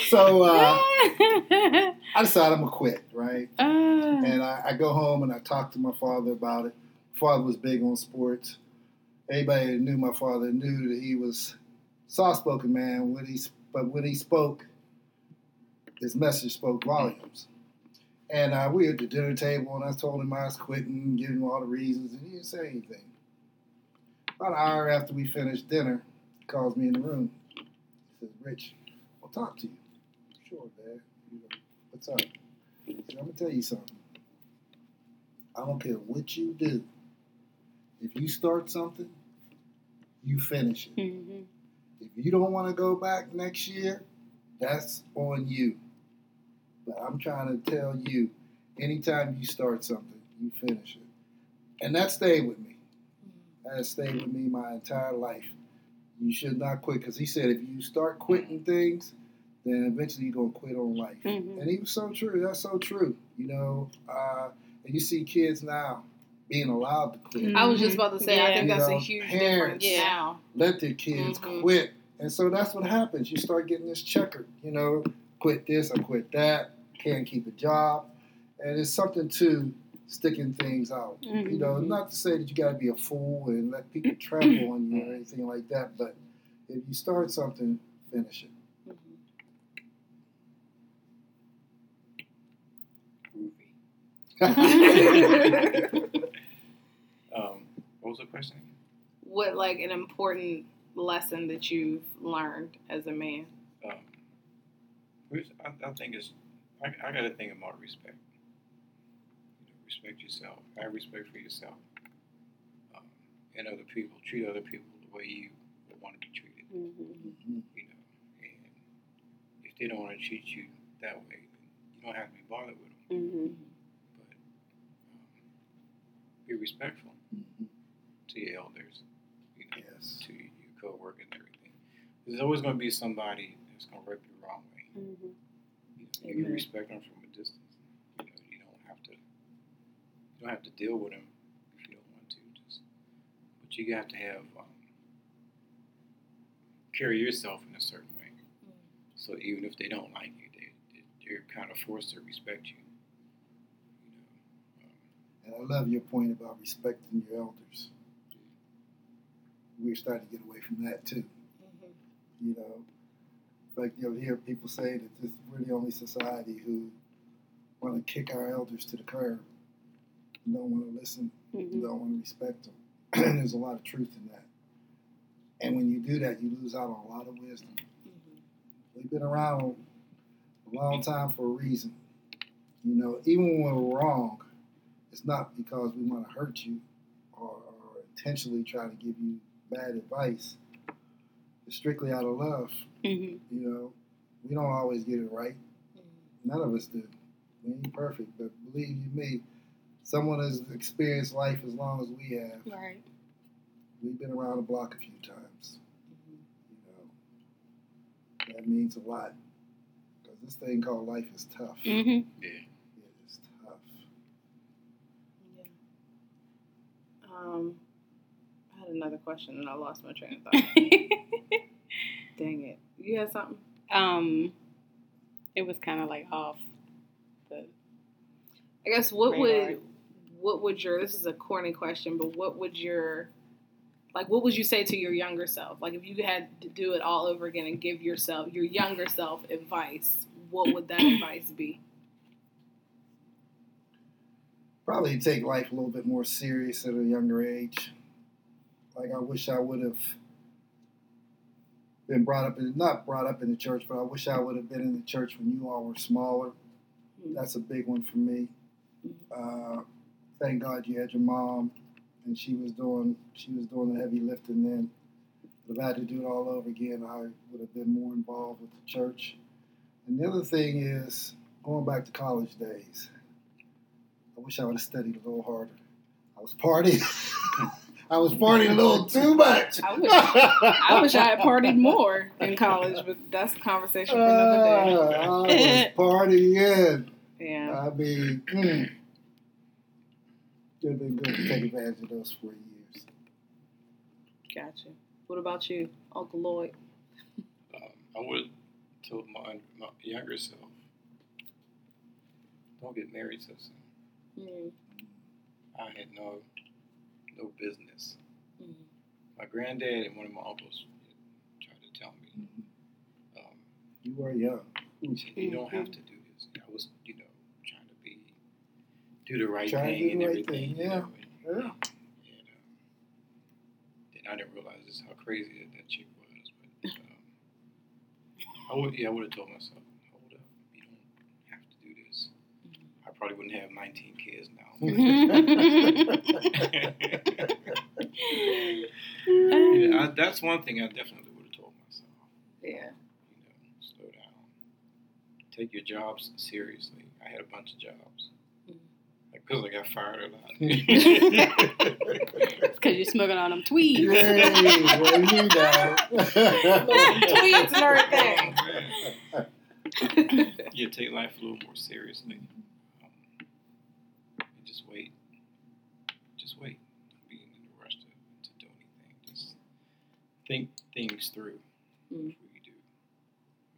so uh, I decided I'm gonna quit, right? Uh, And I, I go home and I talk to my father about it. Father was big on sports. Anybody that knew my father knew that he was soft-spoken man. When he but when he spoke, his message spoke volumes. And uh, we were at the dinner table, and I told him I was quitting, giving him all the reasons, and he didn't say anything. About an hour after we finished dinner, he calls me in the room. He says, "Rich, I'll talk to you." Sure, Dad. You know, What's up? He said, I'm gonna tell you something. I don't care what you do. If you start something, you finish it. mhm. If you don't want to go back next year, that's on you. But I'm trying to tell you, anytime you start something, you finish it. And that stayed with me. That has stayed with me my entire life. You should not quit because he said if you start quitting things, then eventually you're gonna quit on life. Mhm. And he was so true. That's so true. You know, uh, and you see kids now being allowed to quit. I was just about to say, I think You that's a huge parents- difference Yeah. now. let their kids Mhm. quit. And so that's what happens. You start getting this checker, you know, quit this, I quit that, can't keep a job. And it's something to sticking things out. You know, Mhm. not to say that you got to be a fool and let people trample on you or anything like that, but if you start something, finish it. Um, what was the question? what like an important lesson that you've learned as a man? Um, which I, I think is, I, I got to think about respect. Respect yourself. Have respect for yourself. Um, and other people. Treat other people the way you want to be treated. Mhm. You know, and if they don't want to treat you that way, then you don't have to be bothered with them. Mhm. But um, be respectful Mhm. to your elders. You know, Yes. to your coworkers and everything. There's always going to be somebody that's going to rub you the wrong way. Mhm. You, know, you can respect them from a distance. You know, you don't have to. You don't have to deal with them if you don't want to. Just, but you have to have um, carry yourself in a certain way. So even if they don't like you, they, they they're kind of forced to respect you. You know, um, And I love your point about respecting your elders. We're starting to get away from that too. You know, like you'll hear people say that this, we're the only society who want to kick our elders to the curb. Don't want to listen. Mhm. Don't want to respect them. and there's a lot of truth in that. And when you do that, you lose out on a lot of wisdom. We've been around a long time for a reason. You know, even when we're wrong, it's not because we want to hurt you or, or intentionally try to give you bad advice. It's strictly out of love. hmm You know, we don't always get it right. None of us do. We ain't perfect, but believe you me, someone has experienced life as long as we have. Right. We've been around the block a few times. You know, that means a lot because this thing called life is tough. Mm-hmm. Yeah. It is tough. Yeah. Um, I had another question and I lost my train of thought. Dang it. You had something? um, it was kind of like off. The, I guess what Radar. would what would your this is a corny question, but what would your like what would you say to your younger self? Like if you had to do it all over again and give yourself your younger self advice, what would that advice be? Probably take life a little bit more serious at a younger age. Like I wish I would have been brought up in not brought up in the church, but I wish I would have been in the church when you all were smaller. That's a big one for me. Uh, thank God you had your mom, and she was doing she was doing the heavy lifting then. If I had to do it all over again, I would have been more involved with the church. And the other thing is going back to college days. I wish I would have studied a little harder. I was partying. I was partying a little too much. I wish I wish I had partied more in college, but that's a conversation for another Uh, I was partying. Yeah. I mean, mm, could have been good to take advantage of those four years. Gotcha. What about you, Uncle Lloyd? Um, I would tell my, my younger self, don't get married so soon. Mm, I had no no business. mm, My granddad and one of my uncles tried to tell me, um, You are young. he said, you don't have to do this. I was, you know, trying to be, do the right Trying to thing do and the right everything. thing, you yeah. know, and, Yeah. and, um, then I didn't realize just how crazy that, that chick was. But um, I would, yeah, I would have told myself, hold up, you don't have to do this. I probably wouldn't have 19 kids now. yeah, I, that's one thing I definitely would have told myself. yeah. You know, slow down. Take your jobs seriously. I had a bunch of jobs. Because I got fired a lot. Because you're smoking on them tweeds. Yay, well, you know. Tweets and everything. Oh, man. yeah, take life a little more seriously. Um, and just wait. Just wait. Don't be in a rush to, to do anything. Just think things through Mm. before you do.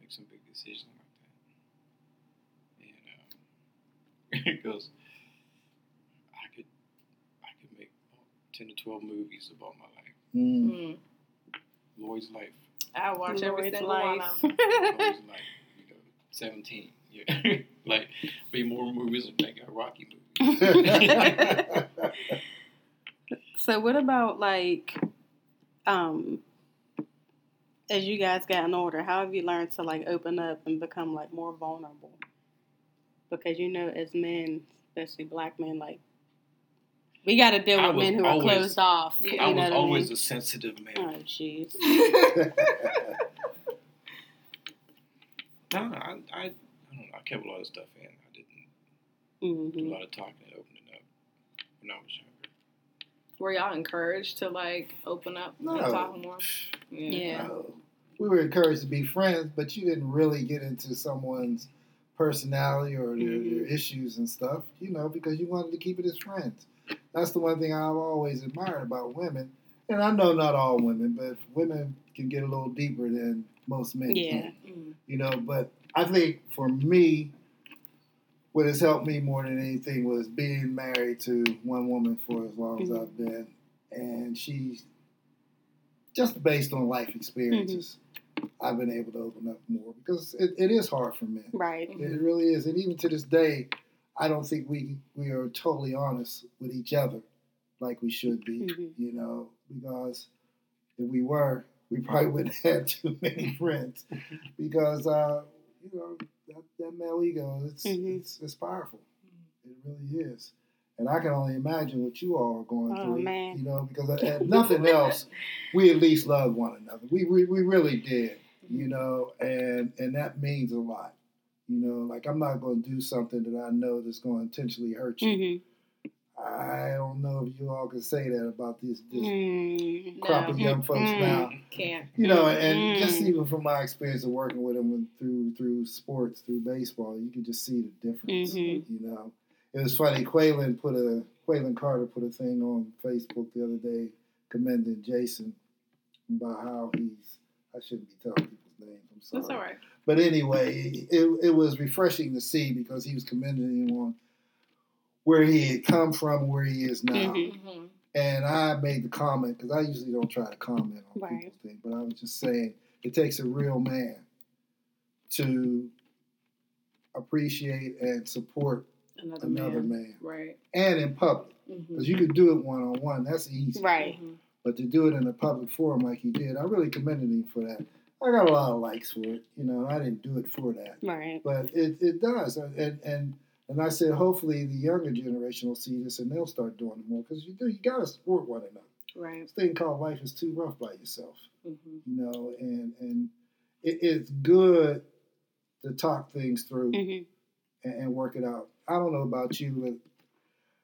Make some big decisions like that. And because I could, I could make ten to twelve movies about my life. Mm. Mm. Lloyd's life. I watch every Lloyd's single life. one of them. Lloyd's life. You know, seventeen. Yeah. like be more movies than like a Rocky movie. So what about like um as you guys gotten older, how have you learned to like open up and become like more vulnerable? Because you know as men, especially black men, like we gotta deal I with men who are closed off. Yeah, you I know was what always mean? a sensitive man. Oh jeez. No, I, I, I don't know. I kept a lot of stuff in. I didn't do a hmm lot of talking and opening up when I was younger. Were y'all encouraged to like open up No. and talk more? Yeah. No. We were encouraged to be friends, but you didn't really get into someone's personality or their, Mm-hmm. their issues and stuff, you know, because you wanted to keep it as friends. That's the one thing I've always admired about women. And I know not all women, but women can get a little deeper than most men Yeah. can. Mm. You know, but I think for me, what has helped me more than anything was being married to one woman for as long as Mhm. I've been. And she's just based on life experiences, I've been able to open up more because it, it is hard for men. Right. It really is. And even to this day, I don't think we we are totally honest with each other like we should be, Mhm. you know, because if we were, we probably wouldn't have too many friends because uh, you know that, that male ego it's, Mhm. it's it's powerful. It really is. And I can only imagine what you all are going Oh, through. man. You know, because if nothing else, we at least love one another. We, we we really did. You know, and and that means a lot. You know, like I'm not going to do something that I know that's going to intentionally hurt you. Mhm. I don't know if you all can say that about this this Mm. crop of young folks Mm. now. Can't. You know, and just Mm. even from my experience of working with them through through sports, through baseball, you can just see the difference. Mhm. You know, it was funny. Quaylen put a Quaylen Carter put a thing on Facebook the other day commending Jason about how he's. I shouldn't be telling people's names. I'm sorry. That's all right. But anyway, it, it was refreshing to see because he was commending him on where he had come from, where he is now. Mhm. Mm-hmm. And I made the comment because I usually don't try to comment on Right. people's things, but I was just saying it takes a real man to appreciate and support Another, another man. man, Right. and in public Mm-hmm. because you can do it one on one. That's easy, Right. but to do it in a public forum like he did, I really commended him for that. I got a lot of likes for it, you know. I didn't do it for that, Right. but it, it does, and and and I said hopefully the younger generation will see this and they'll start doing it more because you do you got to support one another. Right. This thing called life is too rough by yourself, Mm-hmm. you know, and and it, it's good to talk things through Mhm. and, and work it out. I don't know about you,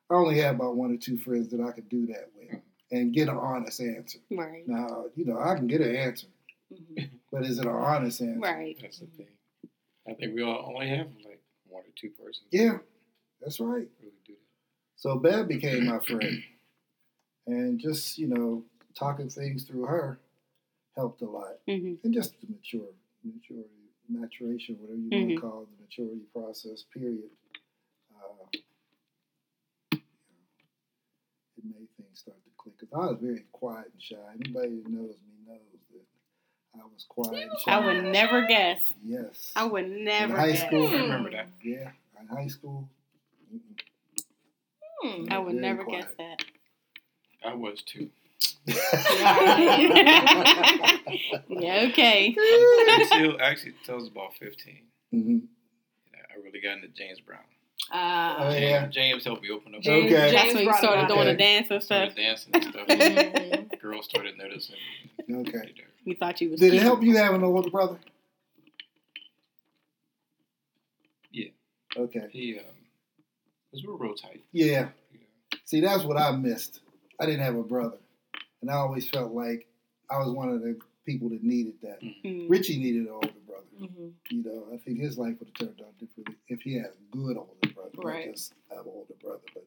but I only have about one or two friends that I could do that with and get an honest answer. Right. Now, you know, I can get an answer, Mm-hmm. but is it an honest answer? Right. That's the thing. I think we all only have like one or two persons. Yeah, that's right. Really do that. So Bev became my friend, and just you know, talking things through her helped a lot. hmm and just the mature, maturity, maturation, whatever you want Mhm. to call it, the maturity process. Period. Uh, it made things start to click. Cause I was very quiet and shy. Anybody that knows me knows that I was quiet and shy. I would never guess. Yes. I would never high guess. school. I remember that. Yeah. In high school. Hmm. I would never quiet. guess that. I was too. Yeah, okay. Until actually, till I was about 15. mm-hmm. I really got into James Brown. Uh, Oh, yeah. James helped me open up. James- Okay. That's when you started up. doing the dance and Started stuff. dancing and stuff. Mhm. Girls started noticing. Okay. You thought you was Did it help you having an older brother? Yeah. Okay. He um, was real, real tight. Yeah. Yeah. See, that's what I missed. I didn't have a brother, and I always felt like I was one of the people that needed that. Mm. Richie needed an older brother. Mhm. You know, I think his life would have turned out differently if he had a good older brother, Right. not just an older brother, but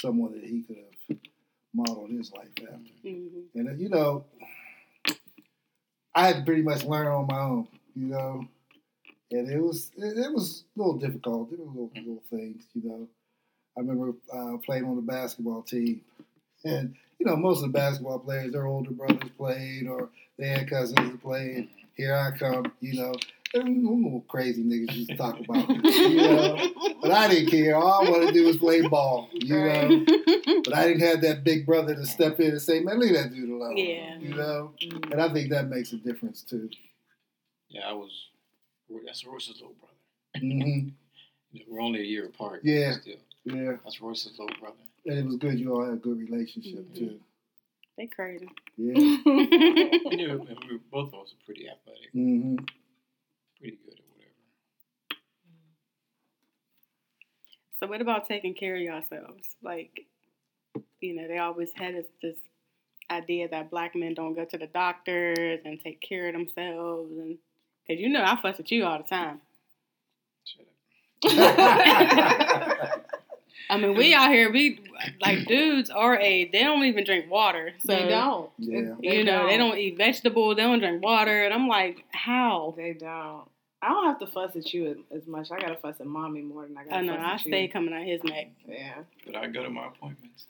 someone that he could have modeled his life after. Mhm. And uh, you know, I had to pretty much learn on my own. You know, and it was it, it was a little difficult. There were little little things. You know, I remember uh, playing on the basketball team, and you know, most of the basketball players, their older brothers played, or they had cousins that played. Here I come, you know. Them crazy niggas used to talk about, you know. But I didn't care. All I wanted to do was play ball, you Right. know. But I didn't have that big brother to step in and say, "Man, leave that dude alone." Yeah. You know. Mhm. And I think that makes a difference too. Yeah, I was. That's Royce's little brother. hmm we're only a year apart. Yeah. Still, Yeah, that's Royce's little brother. and it was good. You all had a good relationship Mhm. too. they crazy. Yeah. You know, and we were, both of us are pretty athletic, hmm pretty good at whatever. So what about taking care of yourselves? Like, you know, they always had this, this idea that black men don't go to the doctors and take care of themselves, and because you know I fuss at you all the time. Shut up. I mean, we out here, we like dudes our age, they don't even drink water. So they don't. Yeah. You know, they don't eat vegetables, they don't drink water, and I'm like, how? They don't. I don't have to fuss at you as, as much. I gotta fuss at mommy more than I gotta I know fuss I at stay you. coming out his neck. Yeah. But I go to my appointments,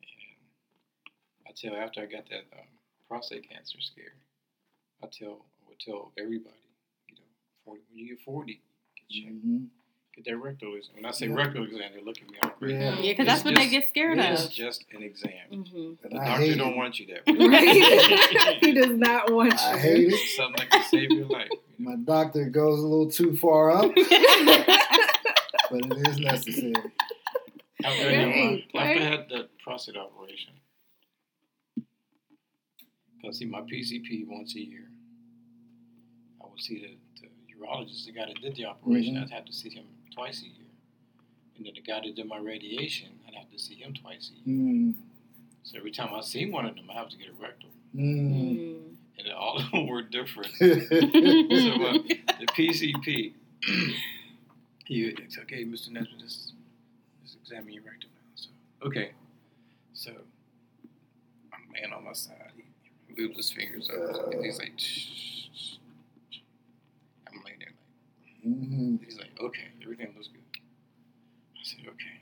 and I tell after I got that um, prostate cancer scare, I tell I would tell everybody, you know, 40, when you get forty, get checked. hmm Get that rectal exam. When I say Yeah. rectal exam, they look at me all crazy. Yeah. Yeah, because It's that's what they get scared of. It's just an exam. Mm-hmm. The I doctor hate don't it. want you there. Right? he does not want you. I hate it. Something that can save your life. My doctor goes a little too far up, but it is necessary. After, Right, I, after I had the prostate operation, I see my PCP once a year. I would see the, the urologist, the guy that did the operation. Mhm. I'd have to see him twice a year. And then the guy that did my radiation, I'd have to see him twice a year. Mm, So every time I see one of them, I have to get a rectal. mm. And all of them were different. So uh, the PCP, he it's okay, Mr. Nesbitt, just, just examine your rectum now. So okay, so I'm laying on my side. He moves his fingers up, and he's like, shh, shh, shh. I'm laying there Mhm. he's like, okay, everything looks good. I said, okay.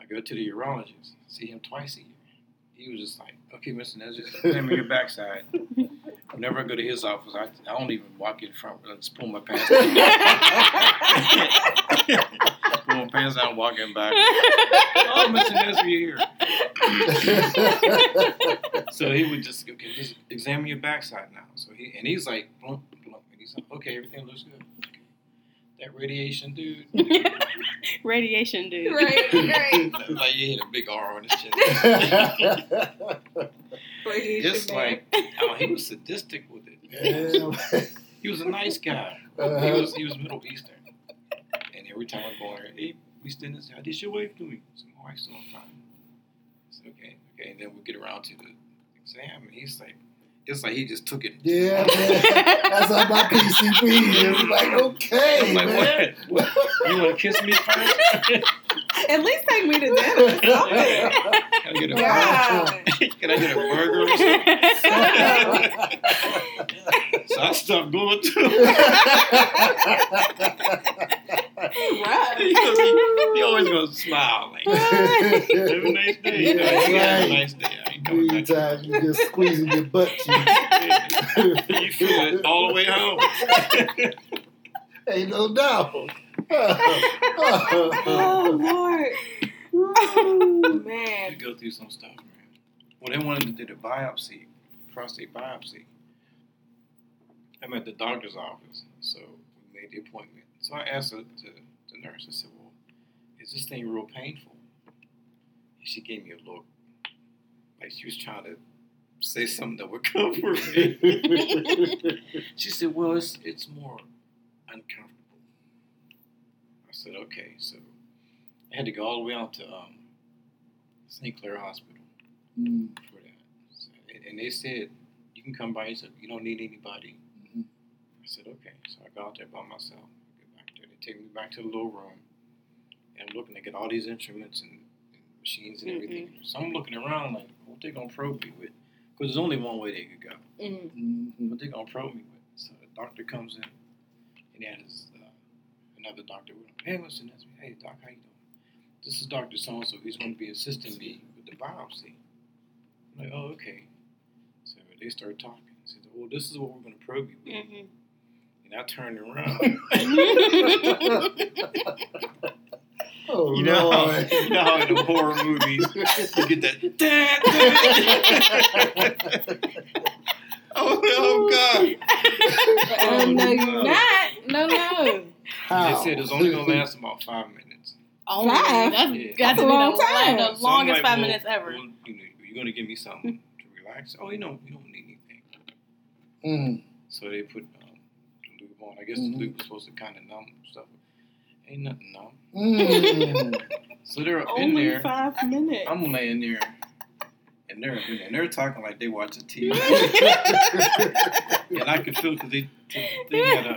I go to the urologist, see him twice a year. He was just like, okay, Mr. Nesbitt, examine your backside. Whenever I go to his office, I, I don't even walk in front. I just pull my pants down. pull my pants down, walking back. Oh, Mr. Nesbitt, you're here. So he would just okay, just examine your backside now. So he and he's like, blump, blump, and he's like, okay, everything looks good. Okay. That radiation, dude. Radiation dude. Right, right. like you hit a big R on his chest. Radiation Just like oh, he was sadistic with it. He was a nice guy. He Uh-huh. was he was Middle Eastern. And every time I go in there, hey, we stand and this how did your wife doing? So my wife's doing fine. I said, okay, okay, and then we get around to the exam and he's like it's like he just took it. Yeah, man. That's how my PCP is. Like, okay, I'm like, man. what? what? You wanna kiss me first? At least take me to dinner. Something. Can I get a God. Can I get a burger or something? So I stopped going to him. Right. he, he, he always gonna smile like have a nice day. You know, That's he had a nice day. I ain't coming back. Anytime you just squeezing your butt cheeks. you feel it all the way home. Ain't no doubt. Oh Lord. Oh You man. go through some stuff, man. When they wanted to do the biopsy, prostate biopsy, I'm at the doctor's office, so we made the appointment. So I asked the, the, the nurse, I said, well, is this thing real painful? And she gave me a look, like she was trying to say something that would comfort me. She said, "Well, it's it's more uncomfortable." I said, "Okay." So I had to go all the way out to um, St. Clair Hospital Mm, for that, so, and, and they said, "You can come by yourself. You don't need anybody." I said, "Okay." So I go out there by myself. I get back there. They take me back to the little room, and I'm looking. They get all these instruments and, and machines and everything. So I'm looking around like, "What they gonna probe me with?" Because there's only one way they could go Mm. mhm. what they gonna probe me with. So the doctor comes in, and he has uh, another doctor with him. Hey, Mr. Nesby. Hey, doc, how you doing? This is Doctor So and So. He's going to be assisting me with the biopsy. I'm like, oh, okay. So they start talking. I said, well, this is what we're going to probe you with. Mhm. And I turned around. Oh, you know, how, Lord. you know how in the horror movies you get that. oh, oh God! Oh no, no. you're not. No, no. They How? said it's only gonna last about five minutes. Oh, Five? that's Yeah. That's a long the, time. the So longest like, five well, minutes ever. Well, you know, you're gonna give me something to relax. Oh, you know, you don't need anything. Mm, So they put the lube on. I guess Mhm. the lube was supposed to kind of numb stuff. Ain't nothing numb. mm. So they're up in Only there. five minutes. I'm laying there, and they're in there. And they're talking like they watching TV. and I could feel because they, they, they had a um,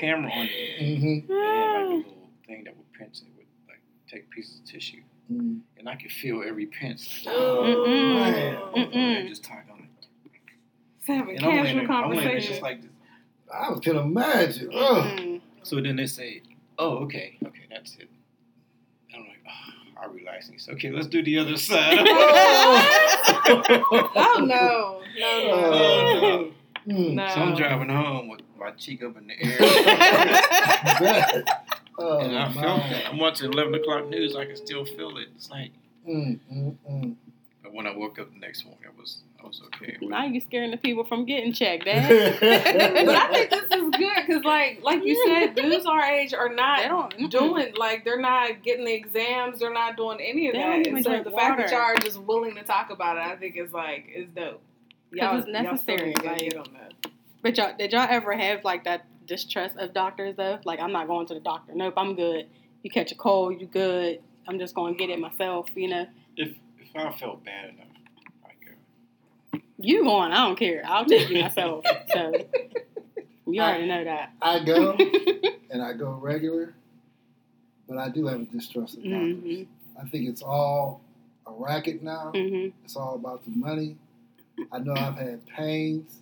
camera on it. Mhm. They had like a little thing that would pinch. It would like take pieces of tissue, Mm. and I could feel every pinch. Oh, man. Just talking. Just having And I'm laying casual I'm there conversation. just like this. I can imagine. Oh. Mm. So then they say, "Oh, okay, okay, that's it." And I'm like, oh, I relax. And "Okay, let's do the other side." Oh no, no, no. oh, no. Mm. no. So I'm driving home with my cheek up in the air. That- Oh, and I my. felt that. I'm watching 11 o'clock news. I can still feel it. It's like, Mm, mm, mm. but when I woke up the next morning, I was I was okay. with Now it. you scaring the people from getting checked, Dad. But I think this is good because, like, like you said, dudes our age are not doing like they're not getting the exams. They're not doing any of They that. don't even And so drink the fact that y'all are just willing to talk about it, I think is like is dope. Y'all, it's y'all still necessary, to like- get on that. But y'all, did y'all ever have like that distrust of doctors though? Like, I'm not going to the doctor. Nope, I'm good. You catch a cold, you good. I'm just going to get it myself. You know, If if I felt bad enough, I go. You going? I don't care. I'll take you myself. so you already know that. I go and I go regular, but I do have a distrust of doctors. Mhm. I think it's all a racket now. Mhm. It's all about the money. I know I've had pains,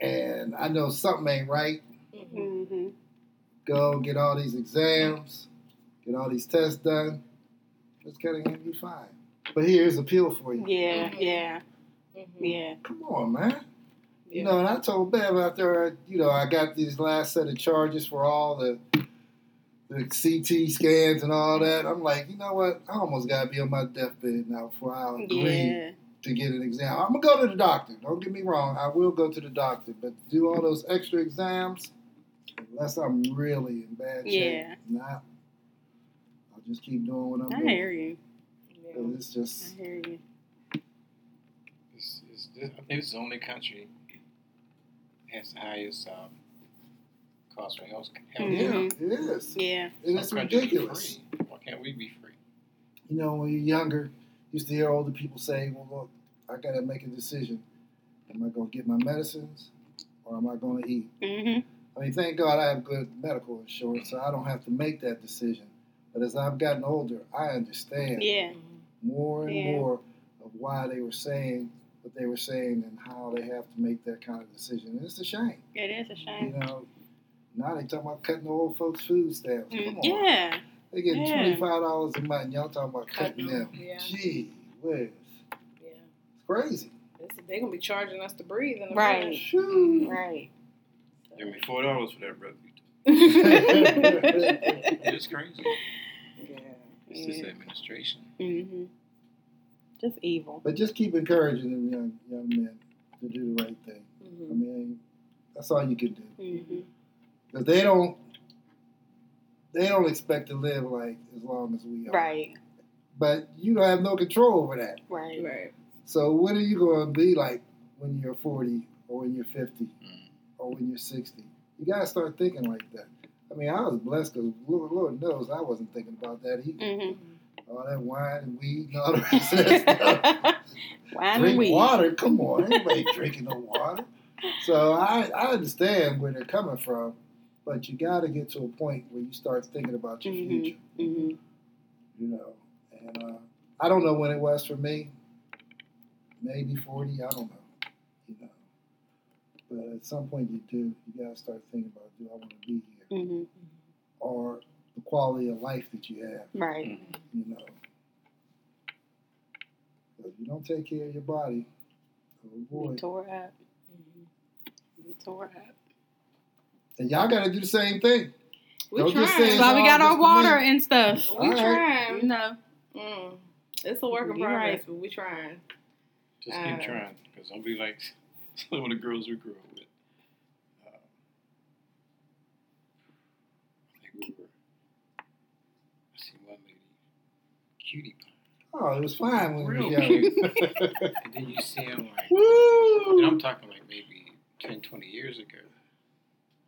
and I know something ain't right. Mhm. Go get all these exams, get all these tests done. It's gonna be fine. But here's a pill for you. Yeah. Yeah. Mhm. Yeah. Come on, man. You know, and I told Bev after you know I got these last set of charges for all the the CT scans and all that. I'm like, you know what? I almost gotta be on my deathbed now before I agree Yeah. to get an exam. I'm gonna go to the doctor. Don't get me wrong. I will go to the doctor, but do all those extra exams unless I'm really in bad shape. Yeah. Nah, I'll just keep doing what I'm I doing. hear you. 'Cause It's just. I hear you. It's, it's, I think it's the only country that has the highest um, cost for health. health yeah, Mhm. it is. Yeah. And it's ridiculous. Why can't we be free? you know, when you're younger, you used to hear older people say, well, look, I got to make a decision. Am I going to get my medicines or am I going to eat? Mhm. I mean, thank God I have good medical insurance, so I don't have to make that decision. But as I've gotten older, I understand Yeah. more and Yeah. more of why they were saying what they were saying and how they have to make that kind of decision. And it's a shame. It is a shame. You know, now they talking about cutting the old folks' food stamps. Come Mm, on. Yeah. They get Yeah. twenty five dollars a month. And Y'all talking about cutting Cutting them? them, yeah. Gee whiz, Yeah. it's crazy. They're gonna be charging us to breathe in the Right. minute. Shoo. Right. Give me four dollars for that, brother. It's crazy. Yeah. It's this Yeah. administration. Just evil. But just keep encouraging them young young men to do the right thing. I Mhm. mean, that's all you can do. Mhm. Because they don't they don't expect to live like as long as we are. Right. But you don't have no control over that. Right. Right. So what are you going to be like when you're 40 or when you're 50 Mm. or when you're 60? You got to start thinking like that. I mean, I was blessed because Lord, Lord knows I wasn't thinking about that either. Mhm. All that wine and weed and all the rest of that stuff. Wine and weed. water? Come on, anybody drinking no water. So I, I understand where they're coming from, but you got to get to a point where you start thinking about your Mhm. future. Mhm. You know, and uh, I don't know when it was for me. Maybe forty. I don't know. You know, but at some point you do. You got to start thinking about, do I want to be here, Mhm. or the quality of life that you have. Right. You know, if you don't take care of your body, oh boy. We tore up. We tore up. And y'all got to do the same thing. We Don't trying. That's why we got our water and stuff. We All right. trying. You know. Mm. It's a work in progress, right. but we trying. Just Uh, keep trying, because don't be like some of the girls we grew up with. Uh, I think we were. I see one lady, cutie pie, Oh, it was fine when we Real were young. and then you see them like, and I'm talking like maybe 10, 20 years ago.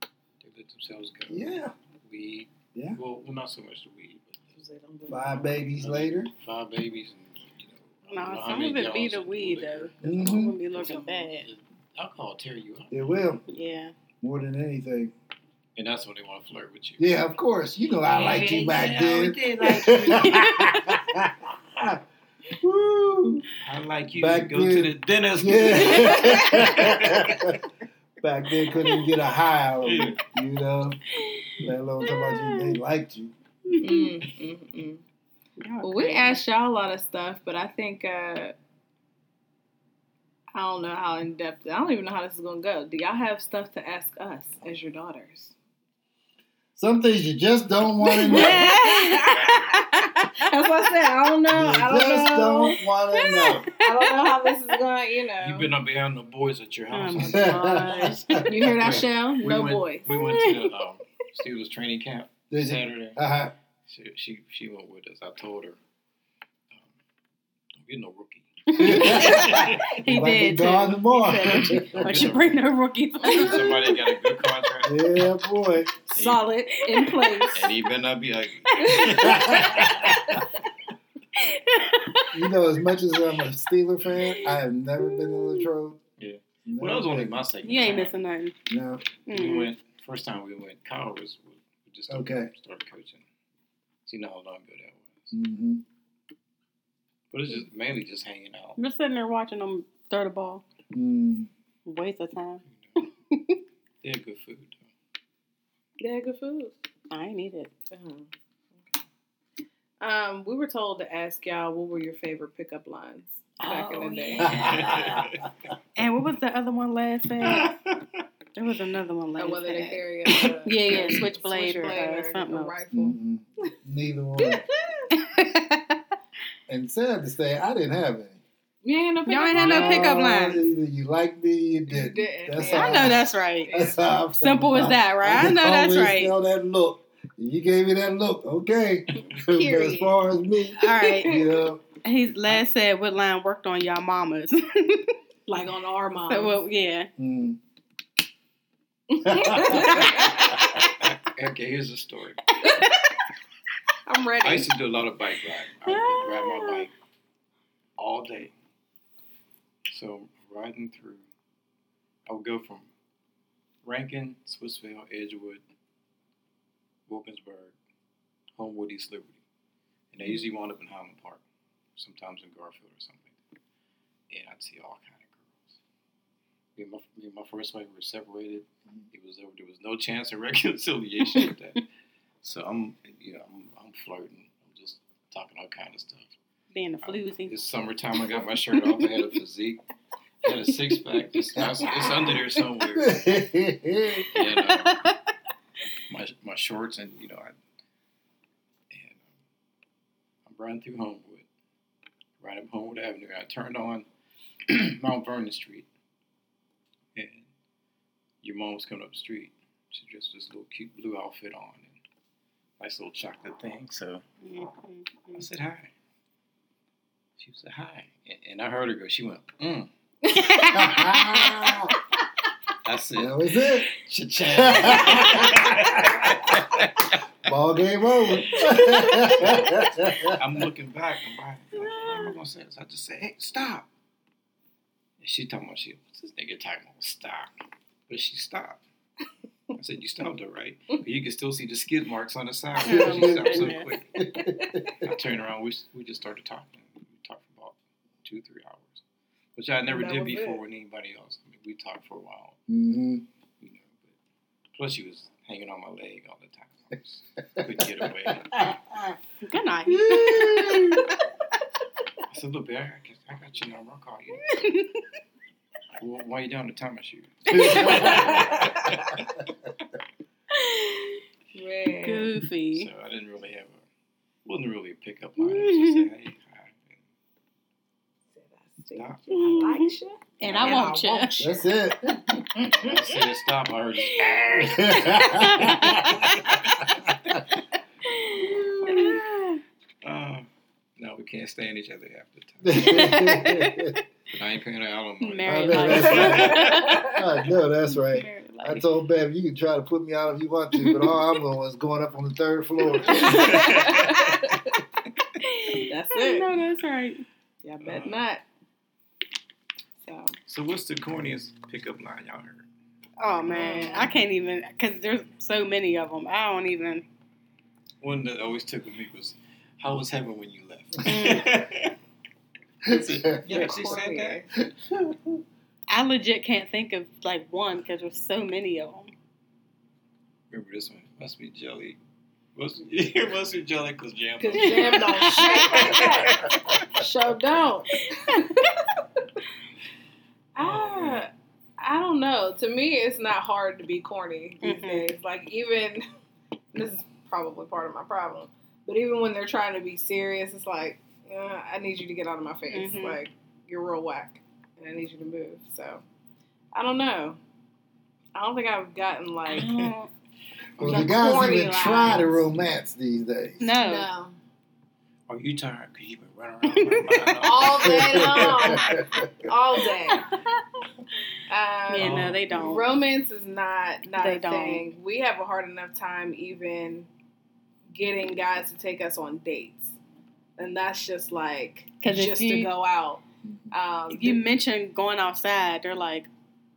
They let themselves go. Yeah. Weed. Yeah. Well, well, not so much the weed, but Five babies later. five babies and you know. No, some of it be the weed liquor. though. Mhm. Some of it be looking bad. Alcohol tear you up, It will Yeah. more than anything. And that's when they want to flirt with you. Yeah, of course. You know I liked you back then. we did like you. Woo! I like you. Back go then- to the dentist. Yeah. Back then, couldn't even get a high out of it, you know. Let alone talk about you, they liked you. Mm, mm, mm. Well, we asked y'all a lot of stuff, but I think uh, I don't know how in depth. I don't even know how this is gonna go. Do y'all have stuff to ask us as your daughters? Some things you just don't want to know. That's what I said. I don't know. You I don't just know. don't want to know. I don't know how this is going. You know. You better not be having no boys at your house. Oh. You hear that, Shell? We No went, boys. We went to the um, Steelers training camp Did you? Saturday. Uh-huh. She, she she went with us. I told her, um, don't get no rookie. he Might did too. gone tomorrow. He said, "Don't you- don't you bring no rookies. Somebody got a good contract, yeah, boy. Solid in place. and he better not be ugly. You know, as much as I'm a Steeler fan, I have never been to Latrobe. Yeah. Never Well, that was only my second. You ain't time. missing nothing. No. We Mm. went first time we went. Kyle was we just started, Okay. started coaching. So you know how long ago that was. hmm But it's just mainly just hanging out. Just sitting there watching them throw the ball. Mm. Waste of time. They had good food. Though. They had good food. I ain't eat it. Um, we were told to ask y'all what were your favorite pickup lines back Oh, in the day. yeah. And what was the other one last said? There was another one last Or whether they said. carry a Yeah, yeah, switchblade or, switchblade uh, or something a rifle. Mm-mm. Neither one. And sad to say, I didn't have any. You ain't no Y'all ain't had no pickup line. Either you like me, you didn't. didn't, That's yeah. how I know that's right. That's how I'm Simple as that, right? I know that's always right. Tell that look. You gave me that look, okay. but as far as me, All right. you know, He last said what line worked on y'all mamas. Like on our mom. so well, yeah. mm. okay, here's the story. I'm ready. I used to do a lot of bike ride. I would ride my bike all day. So riding through, I would go from Rankin, Swissvale, Edgewood, Wilkinsburg, Homewood, East Liberty, and I usually wound up in Highland Park, sometimes in Garfield or something like. And I'd see all kind of girls. Me and my, me and my first wife were separated. It was over. There was no chance of reconciliation with that. So I'm, you know, I'm, I'm flirting. I'm just talking all kind of stuff. Being a floozy. It's summertime. I got my shirt off. I had a physique. I had a six pack. It's, it's under there somewhere. And um, my my shorts and you know I and um, I'm riding through Homewood, right up Homewood Avenue. I turned on Mount Vernon Street, and your mom was coming up the street. She dressed this little cute blue outfit on and nice little chocolate thing. So I said hi. She said hi, and, and I heard her go. She went, mm. that I said, was it. cha-ching. Ball game over. I'm looking back. I'm like, what am I gonna say? So I just say, hey, stop. And she talking about she, what's this nigga talking about? Stop. But she stopped. I said, you stopped her, right? But you can still see the skid marks on the side. Oh, she stopped so quick. I turned around. We, we just started talking. We talked for about two, three hours, which I never That did was it. before with anybody else. I mean, we talked for a while, hmm you know. But plus, she was hanging on my leg all the time. I was- couldn't get away. Good night. I said, look, babe, I got, I got your number. I'll call you. Well, why you down the time shoot? Man. Goofy. So I didn't really have a, wasn't really a pickup line. It was just say, hey, hi. Stop. I like you. And I want you. That's it. When I said stop, I heard uh, no, we can't stand each other half the time. I ain't paying her alimony. Married I know life. that's I know that's right. I told Bev, you can try to put me out if you want to, but all I'm doing is going up on the third floor. That's it. No, that's right. Yeah, bet uh, not. So, So what's the corniest pickup line y'all heard? oh man, I can't even because there's so many of them. I don't even. One that always took with me was, "How was heaven when you left?" Mm. yeah, she said that. I legit can't think of like one because there's so many of them. Remember this one? Must be jelly. Must it must be jelly because jam. Cause don't- jam don't shake like that. Sure don't. I, I don't know. To me, it's not hard to be corny these Mhm. days. Like even this is probably part of my problem. But even when they're trying to be serious, it's like, uh, I need you to get out of my face. Mhm. Like, you're real whack, and I need you to move. So, I don't know. I don't think I've gotten like. Well, The the guys corny even try to romance these days. no. No. Are you tired? Because you've been running around. my mind All day long. All day. Um, Yeah, no, they don't. Romance is not not They a don't. thing. We have a hard enough time even getting guys to take us on dates, and that's just like just to go out. Um, you mention going outside, they're like,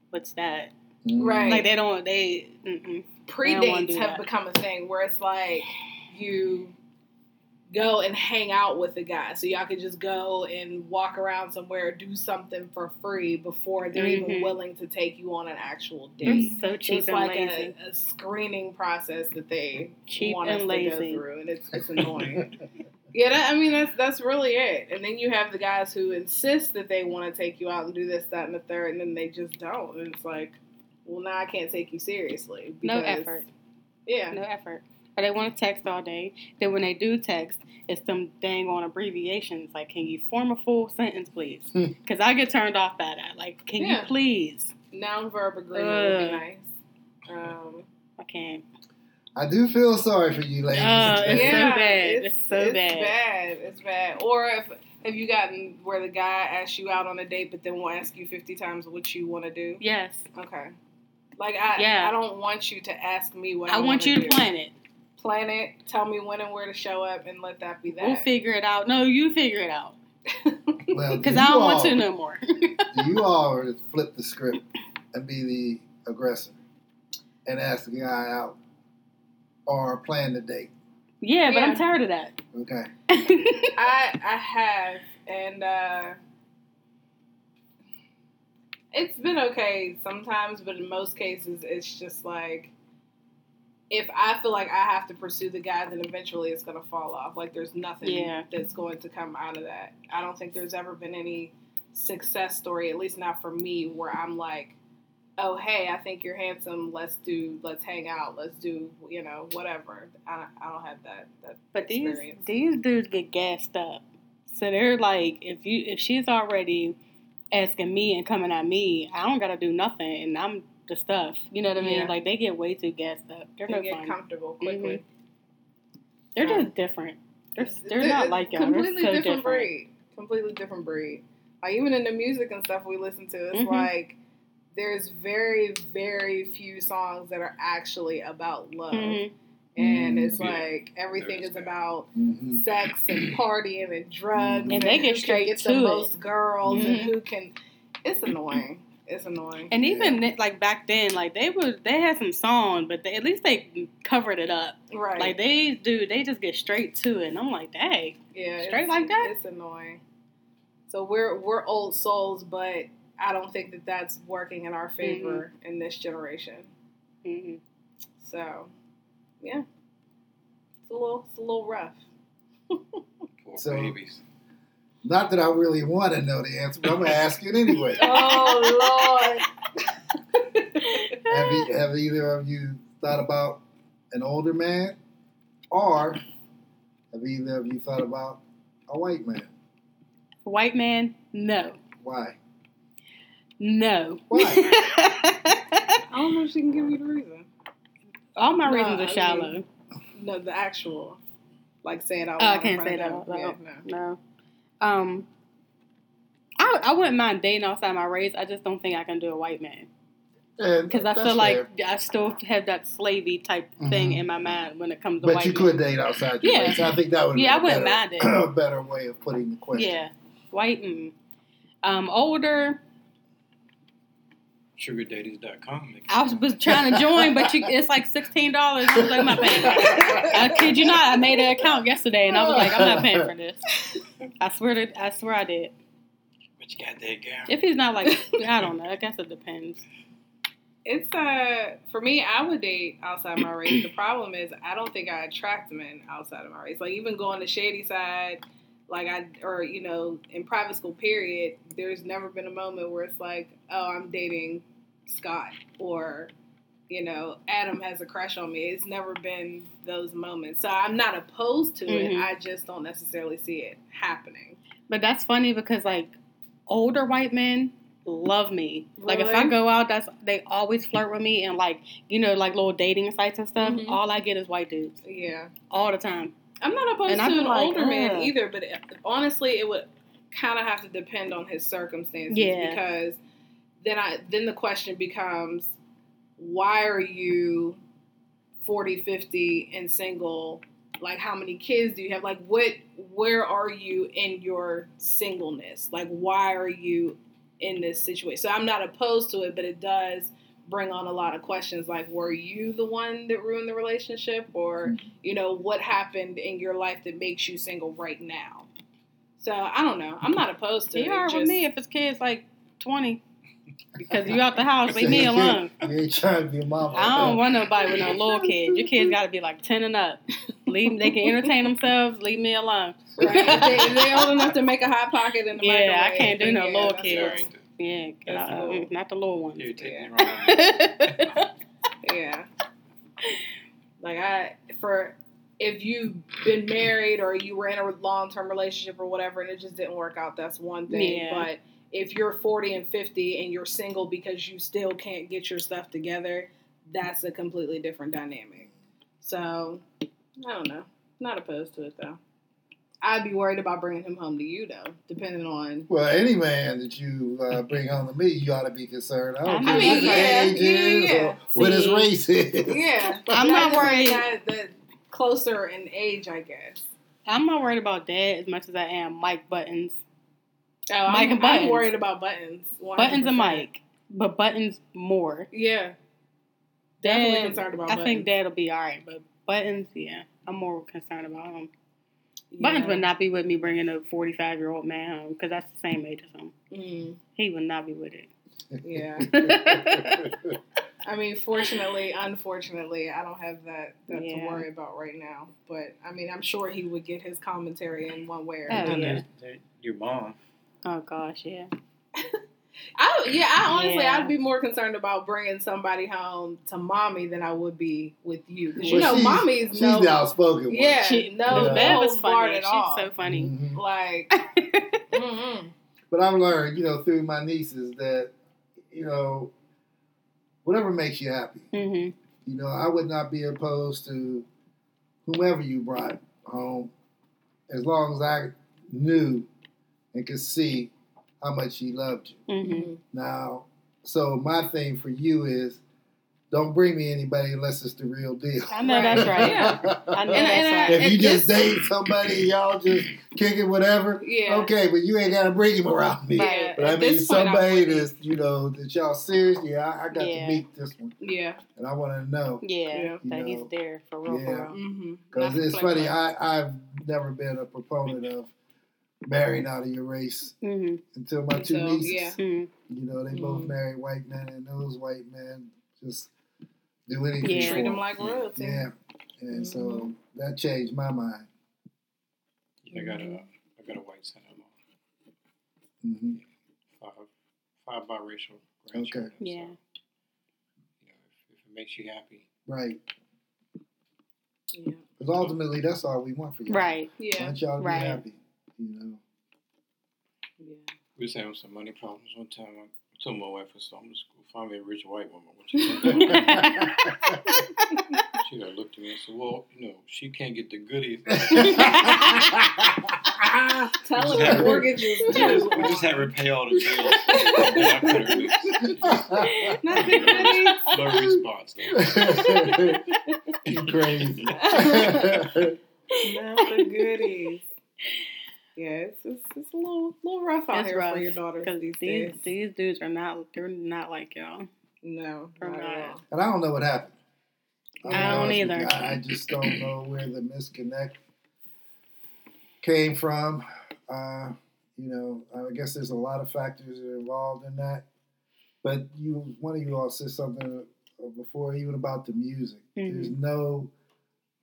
"What's that?" Right. Like they don't. They. Mm-mm. pre I don't wanna dates do have that. become a thing where it's like you go and hang out with the guy. So y'all could just go and walk around somewhere, do something for free before they're even Mhm. willing to take you on an actual date. so So cheap it's and like lazy. a, a screening process that they Cheap want and us to lazy. go through, and it's it's annoying. yeah, that, I mean that's that's really it. And then you have the guys who insist that they want to take you out and do this, that, and the third, and then they just don't. And it's like, well, now I can't take you seriously. No effort. Yeah. No effort. Or they want to text all day. Then when they do text, it's some dang on abbreviations. Like, can you form a full sentence, please? Hmm. Because I get turned off by that. Like, can Yeah. you please? Noun verb agreement would be nice. Um, I can't. I do feel sorry for you ladies. Uh, it's so bad. It's so it's bad. bad. It's bad. Or if have you gotten where the guy asks you out on a date, but then will ask you fifty times what you want to do? Yes. Okay. Like I, Yeah. I don't want you to ask me what I, I want you to do. plan it. Plan it. Tell me when and where to show up, and let that be that. We'll figure it out. No, you figure it out. Well, do Because you I don't want to no more. Do you all flip the script and be the aggressor and ask the guy out or plan the date? yeah, but Yeah. I'm tired of that. Okay. I I have, and uh, it's been okay sometimes, but in most cases, it's just like if I feel like I have to pursue the guy, then eventually it's gonna fall off. Like there's nothing Yeah. that's going to come out of that. I don't think there's ever been any success story, at least not for me, where I'm like. Oh hey, I think you're handsome. Let's do. Let's hang out. Let's do. You know, whatever. I don't, I don't have that. That But these experience. these dudes get gassed up. So they're like, if you if she's already asking me and coming at me, I don't gotta do nothing, and I'm the stuff. You know what I mean? Yeah. Like they get way too gassed up. They're They no get fun. comfortable quickly. They're Yeah. just different. They're they're It's- not like y'all. They're Completely so different, different. breed. Completely different breed. Like even in the music and stuff we listen to, it's Mhm. like there's very, very few songs that are actually about love, Mhm. and Mm. it's Yeah. like everything is about Mm-hmm. sex and partying and drugs, And they who get straight get to the it. most girls and who can. It's annoying. It's annoying. And even th- like back then, like they would they had some song, but they, at least they covered it up. right. Like they do, they just get straight to it, and I'm like, dang. Yeah, Straight like that? It's annoying. So we're we're old souls, but I don't think that that's working in our favor Mm-hmm. in this generation. hmm So, yeah, it's a little it's a little rough. Poor So- babies. Not that I really want to know the answer, but I'm gonna ask it anyway. Oh have, you, have either of you thought about an older man, or have either of you thought about a white man? White man, no, Why? no. Why? I don't know if she can give you the reason. All my No, reasons I are mean- shallow. No, the actual, like say it out Oh, I loud. in can't front say that out loud. Yeah, no. No. Um, I I wouldn't mind dating outside my race. I just don't think I can do a white man because I feel like I still have that slavey type thing Mhm. in my mind when it comes to But you men. could date outside your Yeah. race. I think that would Yeah, I be a wouldn't mind it. better, a better way of putting the question. Yeah, white. Mm. Um, older. SugarDaddies.com. I was, was trying to join, but you, it's like sixteen dollars. I was like, I'm not paying. For this. I kid you not. I made an account yesterday, and I was like, I'm not paying for this. I swear to, I swear I did. What you got there, girl? If he's not like, I don't know. I guess it depends. It's uh for me, I would date outside my race. The problem is I don't think I attract men outside of my race. Like even going to Shady Side, like I or you know in private school period, there's never been a moment where it's like, oh, I'm dating Scott or you know, Adam has a crush on me. It's never been those moments. So I'm not opposed to it. Mhm. I just don't necessarily see it happening. But that's funny because like older white men love me. Like if I go out, that's they always flirt with me and like you know like little dating sites and stuff. Mhm. All I get is white dudes Yeah. all the time. I'm not opposed And to an like, older man either, but it, honestly, it would kind of have to depend on his circumstances Yeah. because then I then the question becomes why are you 40, 50 and single? Like how many kids do you have? Like what where are you in your singleness? Like why are you in this situation? So I'm not opposed to it, but it does bring on a lot of questions like were you the one that ruined the relationship or mm-hmm. you know what happened in your life that makes you single right now so i don't know i'm not opposed to You it are with me if it's kids like twenty because you out the house. Leave me alone. You ain't trying to be a mama. I don't want nobody with no little kids. Your kids got to be like ten and up. Leave. They can entertain themselves. Leave me alone. right? if, they, if they old enough to make a hot pocket in the Yeah, I can't do no yeah, little kids. fine. Yeah, That's uh, cool. not the little ones. You're taking Yeah. it wrong. yeah like i for if you've been married or you were in a long-term relationship or whatever and it just didn't work out that's one thing Yeah. but if you're 40 and 50 and you're single because you still can't get your stuff together that's a completely different dynamic so i don't know not opposed to it though i'd be worried about bringing him home to you though depending on Well, any man that you uh, bring home to me, you ought to be concerned. I don't I care mean, what his yeah, age yeah, is yeah. or what his race is. yeah I'm not worried. that, that closer in age i guess I'm not worried about dad as much as I am Mike Buttons. Oh, Mike I'm, and Buttons. I'm worried about buttons. 100%. Buttons and Mike, but Buttons more. Yeah. Definitely concerned about I buttons. think Dad will be all right, but Buttons, yeah, I'm more concerned about him. Buttons Yeah. would not be with me bringing a 45 year old man home because that's the same age as him. Mm, He would not be with it. yeah. I mean, fortunately, unfortunately, I don't have that, that to worry about right now. But I mean, I'm sure he would get his commentary in one way or Oh, another. Then yeah. your mom. oh gosh, yeah. I, yeah, I honestly, Yeah. I'd be more concerned about bringing somebody home to mommy than I would be with you. Because you know, she's- mommy's She's no, the outspoken one. yeah, She, no, Yeah. the Bev is holds barred funny. at She's all. so funny. Mhm. like, mm-mm. But I've learned, you know, through my nieces that, you know, whatever makes you happy. hmm You know, I would not be opposed to whomever you brought home as long as I knew and could see how much he loved you. hmm Now, so my thing for you is don't bring me anybody unless it's the real deal. I know that's right. Yeah. I know And- that's and I- right. if you just date somebody, y'all just kick it, whatever. Yeah. Okay, but you ain't gotta bring him around me. Yeah. But I mean, this point, somebody that's you know that y'all serious. Yeah, I, I got Yeah. to meet this one, Yeah. and I want to know yeah, Yeah. that You he's there for real, yeah. for real. Mm-hmm. because it's funny. I I've never been a proponent of marrying out of your race hmm until my two So, nieces. yeah. hmm You know, they both Mhm. married white men, and those white men just do anything Yeah. Treat them them. like royalty. Yeah, and so Mhm. that changed my mind. I got Mm-hmm. a I got a white son-in-law. hmm Five five biracial grandchildren. Yeah. So, you know, if, if it makes you happy, Right, Yeah. because ultimately that's all we want for you. Right. I Yeah. want y'all to Right. be happy. You know. Yeah. we was having some money problems one time. I told my wife, I said, I'm just going to find me a rich white woman. What you think? she got looked at me and said, Well, you know, she can't get the goodies. Tell We them just the mortgages we, just, due. we just had to pay all the bills. I cut her loose. Not the goodies. No response. though. you crazy. Not the goodies. Yeah, it's, it's, it's a little little rough out It's here rough, for your daughters Because these these days. these dudes are not they're not like y'all. No, not at not. all. and I don't know what happened. I'll be I don't either. I, I just don't know where the misconnect came from. Uh, you know, I guess there's a lot of factors involved in that. But you, one of you all said something uh, before, even about the music. Mhm. There's no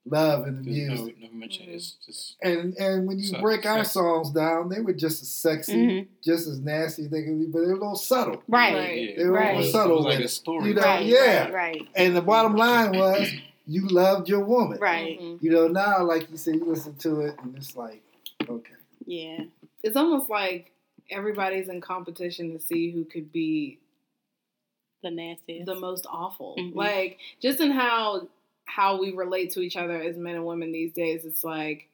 love in the There's no, music. no mention. It's just And and when you So- break our sex. songs down, they were just as sexy, Mhm. just as nasty as they could be, but they were a little subtle. Right. Right. They were Right. a It little was, subtle it was like a story. You know, Right, yeah. right, right, And the bottom line was you loved your woman. right. Mhm. You know, now like you said, you listen to it and it's like, okay. Yeah. It's almost like everybody's in competition to see who could be The nastiest. the most awful. Mhm. Like just in how how we relate to each other as men and women these days, it's like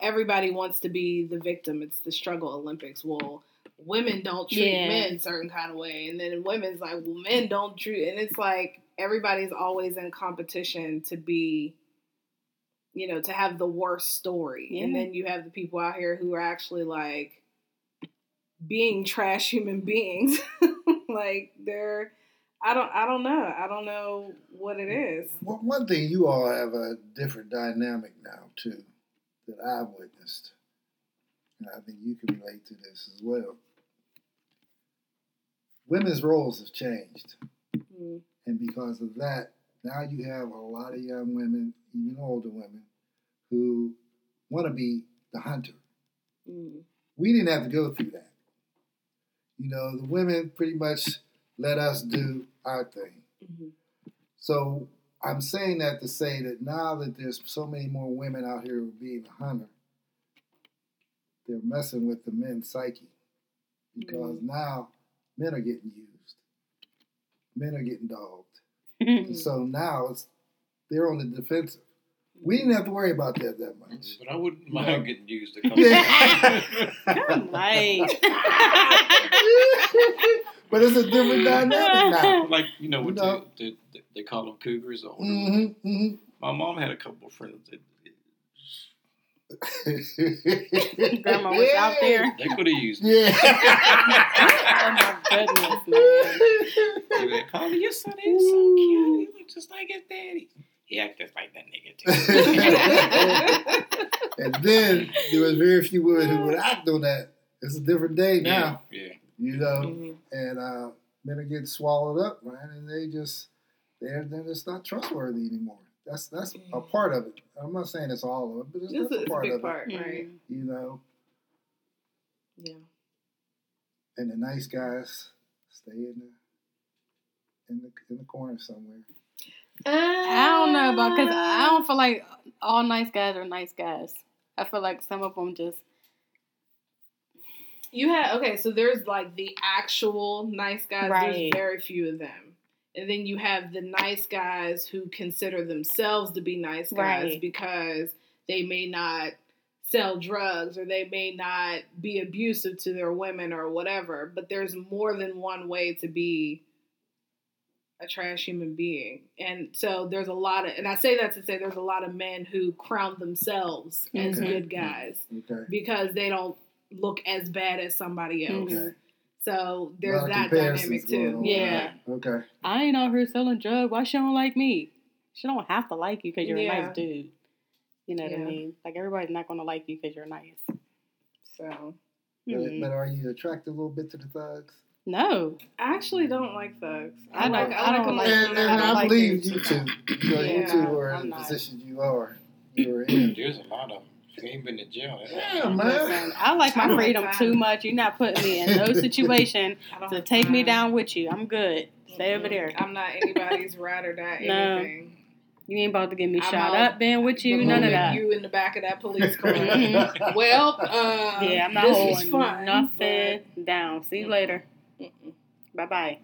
everybody wants to be the victim. It's the struggle Olympics. Well, women don't treat Yeah. men certain kind of way, and then women's like, well, men don't treat, and it's like everybody's always in competition to be. You know, to have the worst story, and then you have the people out here who are actually like being trash human beings. like they're I don't I don't know. I don't know what it is. Well, one thing you all have a different dynamic now too that I've witnessed, and I think you can relate to this as well. Women's roles have changed, Mm. and because of that, now you have a lot of young women, even older women, who want to be the hunter. Mm. We didn't have to go through that. You know, the women pretty much let us do our thing. Mhm. So I'm saying that to say that now that there's so many more women out here being a hunter, they're messing with the men's psyche because now men are getting used, men are getting dogged, so now it's they're on the defensive. We didn't have to worry about that that much. But I wouldn't Yeah. mind getting used a couple Yeah. times. Right. But it's a different dynamic now. like you know what You know. The, the, they call them cougars. Or hmm hmm My mom had a couple of friends that Grandma was out there. they could have used. Yeah. Oh my goodness, man. They were like, Polly, your son is so cute. He looks just like his daddy. He acts just like that nigga too. and then there was very few women who would act on that. It's a different day now, Yeah, you know, Mhm. and uh, men are getting swallowed up, man, and they just they're they're just not trustworthy anymore. That's that's a part of it. I'm not saying it's all of it, but it's, It's, that's a, a it's a part big of part, it. right? You know, Yeah. and the nice guys stay in the in the in the corner somewhere. I don't know about because I don't feel like all nice guys are nice guys. I feel like some of them just You had okay, so there's like the actual nice guys. Right. There's very few of them, and then you have the nice guys who consider themselves to be nice guys Right. because they may not sell drugs or they may not be abusive to their women or whatever. But there's more than one way to be a trash human being, and so there's a lot of, and I say that to say there's a lot of men who crown themselves as good guys Okay. because they don't look as bad as somebody else. Okay. So there's that dynamic too. on. Yeah. Okay. I ain't out here selling drugs. Why she don't like me? She don't have to like you because you're a nice dude. You know what I mean? Like everybody's not gonna like you because you're nice. So But, Mhm. but are you attracted a little bit to the thugs? No, I actually don't like thugs. I don't- like I don't like- when and, they're and don't I, like believe it. you two. Because you Yeah, two are I'm in the position you are. You're in. there's a lot of them. If ain't been to jail, Yeah, man. listen, I like my freedom too much. You're not putting me in no situation to have take me down with you. I'm good. Stay over Mm-mm. there. I'm not anybody's ride or die No. anything. You ain't about to get me I'm shot up being with you. None of that. You in the back of that police car. Well, uh, yeah, I'm not this holding was fun, nothing down. See you later. Bye bye.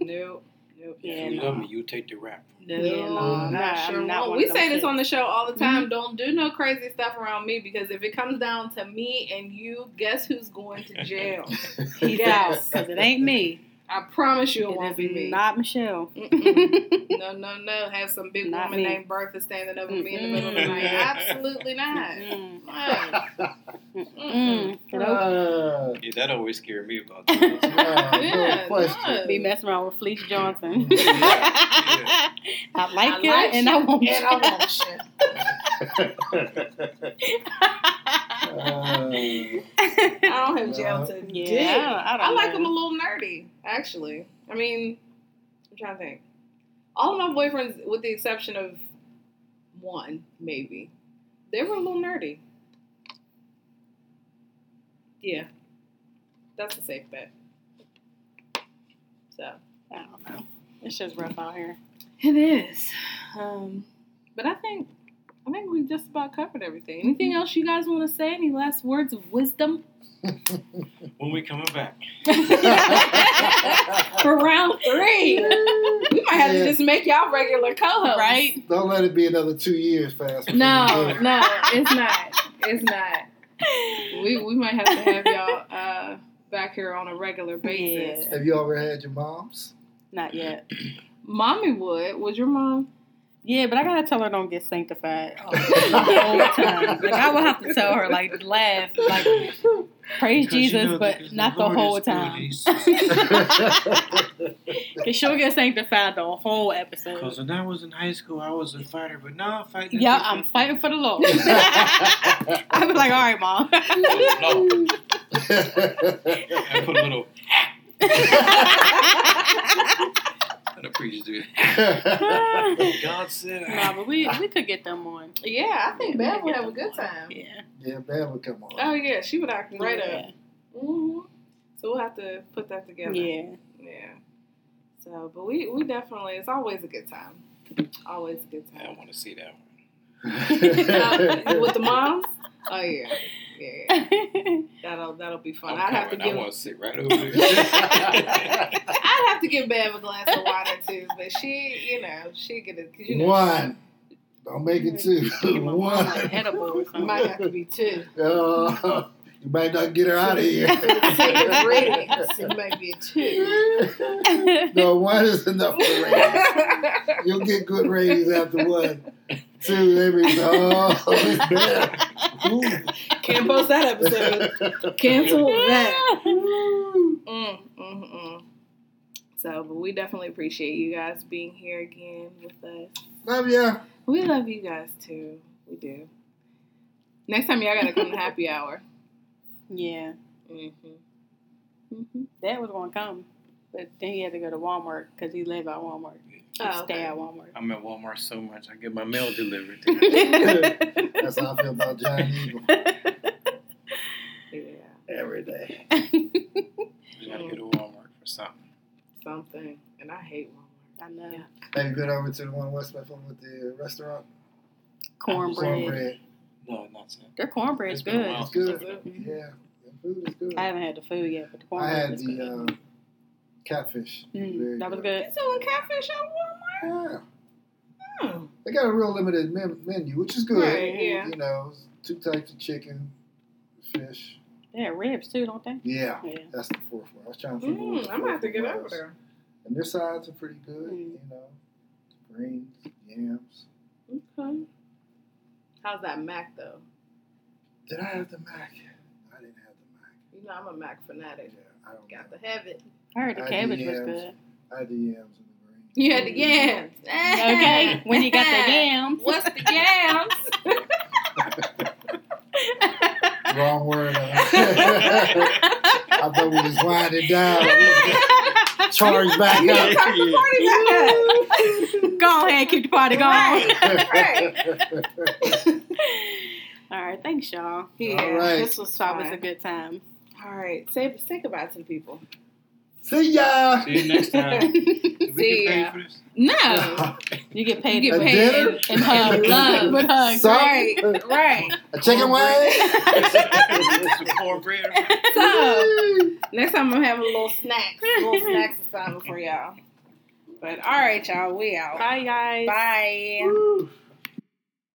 No, no, Yeah, If you no. love me, you take the rap. no, Yeah, no, I'm not not- sure. I'm not we say this kids. on the show all the time. Mm-hmm. Don't do no crazy stuff around me because if it comes down to me and you, guess who's going to jail? Peace Yes. out. Because it ain't me. I promise you it, It won't be me. not Michelle. No, no, no. Have some big Not woman me. named Bertha standing over me in the middle of the night. Absolutely not. No. Nope. Uh, Yeah, that always scared me about that. uh, Yeah, no question. Be messing around with Fleece Johnson. Yeah. I like I you like and you, I want and I want you. I don't have jail No. to Yeah, dig. I don't- I like them a little nerdy, actually. I mean, I'm trying to think. All of my boyfriends, with the exception of one, maybe. They were a little nerdy. Yeah. That's a safe bet. So I don't know. It's just rough out here. it is. Um but I think I think we just about covered everything. Anything else you guys want to say? Any last words of wisdom? When we coming back? For round three. We might have Yeah. to just make y'all regular co-hosts. Right? Don't let it be another two years fast. No, you do it. no, it's not. It's not. We we might have to have y'all uh, back here on a regular basis. Have you ever had your moms? Not yet. Mommy would. Would your mom? Yeah, but I gotta tell her don't get sanctified all the whole time. Like I would have to tell her, like laugh, like praise Because you Jesus, know but not the Lord whole time. Cause she'll get sanctified the whole episode. Because when I was in high school, I was a fighter, but now I'm fighting. Yeah, I'm fighting for the Lord. I'd be like, all right, mom. No. I put a little. And the do. God said. nah, but we we could get them on. Yeah, I think Yeah, Bev would have a good time. Yeah. yeah, man would come on. Oh yeah, she would act right yeah. up. hmm So we'll have to put that together. Yeah. Yeah. So, but we we definitely it's always a good time. Always a good time. I want to see that one. With the moms? Oh yeah. Yeah, yeah. That'll that'll be fun. I'm have to give I want to sit right over there. I'd have to give Bev a glass of water too, but she, you know, she get it you know One. Don't make it two. Give my mom like One. edible or might have to be two. Uh, you might not get her out of here. For the sake of ratings, it might be a two. no, one is enough for ratings. You'll get good ratings after one. Two, they be oh, it's bad. Ooh. Can't post that episode. Cancel that. Mm, mm, mm. So, but we definitely appreciate you guys being here again with us. Love ya. We love you guys too. We do. Next time y'all gotta come to happy hour. Yeah. Mm-hmm. Mm-hmm. Dad was gonna come, but then he had to go to Walmart because he lived at Walmart. He Oh, stay at Walmart. I'm at Walmart so much, I get my mail delivered. That's how I feel about Giant Eagle Yeah, every day. You gotta go to Walmart for something. Something. And I hate Walmart. I know. Yeah. Have you been over to the one in West Mifflin with the restaurant? Cornbread. Cornbread. No, not so. Their cornbread's It's been a good. It's good. Is it? Yeah, the food is good. I haven't had the food yet, but the cornbread I had was the good. uh, catfish. Mm, that was good. good. They selling catfish at Walmart? Yeah, Hmm. they got a real limited menu, which is good. Right, yeah. You know, two types of chicken, fish. They have ribs too, don't they? Yeah, Yeah. that's the fourth one. I was trying to think. Mm, I'm gonna have to get over there. And their sides are pretty good. Mm. You know, greens, yams. Okay. How's that Mac though? Did I have the mac? I didn't have the mac. You know I'm a Mac fanatic. Yeah, I don't Got know. to have it. I heard the I cabbage was good. I had the yams and the greens. You had the yams. Okay, when you got the yams. What's the yams? Wrong word. I thought we was winding down. Charge back You up. got the party back up. Go ahead, keep the party going. All right, thanks, y'all. Yeah, All right. this was So it was a good time. All right, say say goodbye to the people. See ya. See you next time. Did we See get paid ya. for this? No, You get paid. you get paid dinner? in, in hugs, love, with hugs. So- right, right. A chicken wing. Some cornbread. So next time I'm gonna have a little snacks, little snacks assignment for y'all. But all right, y'all, we out. Bye, guys. Bye. Woo.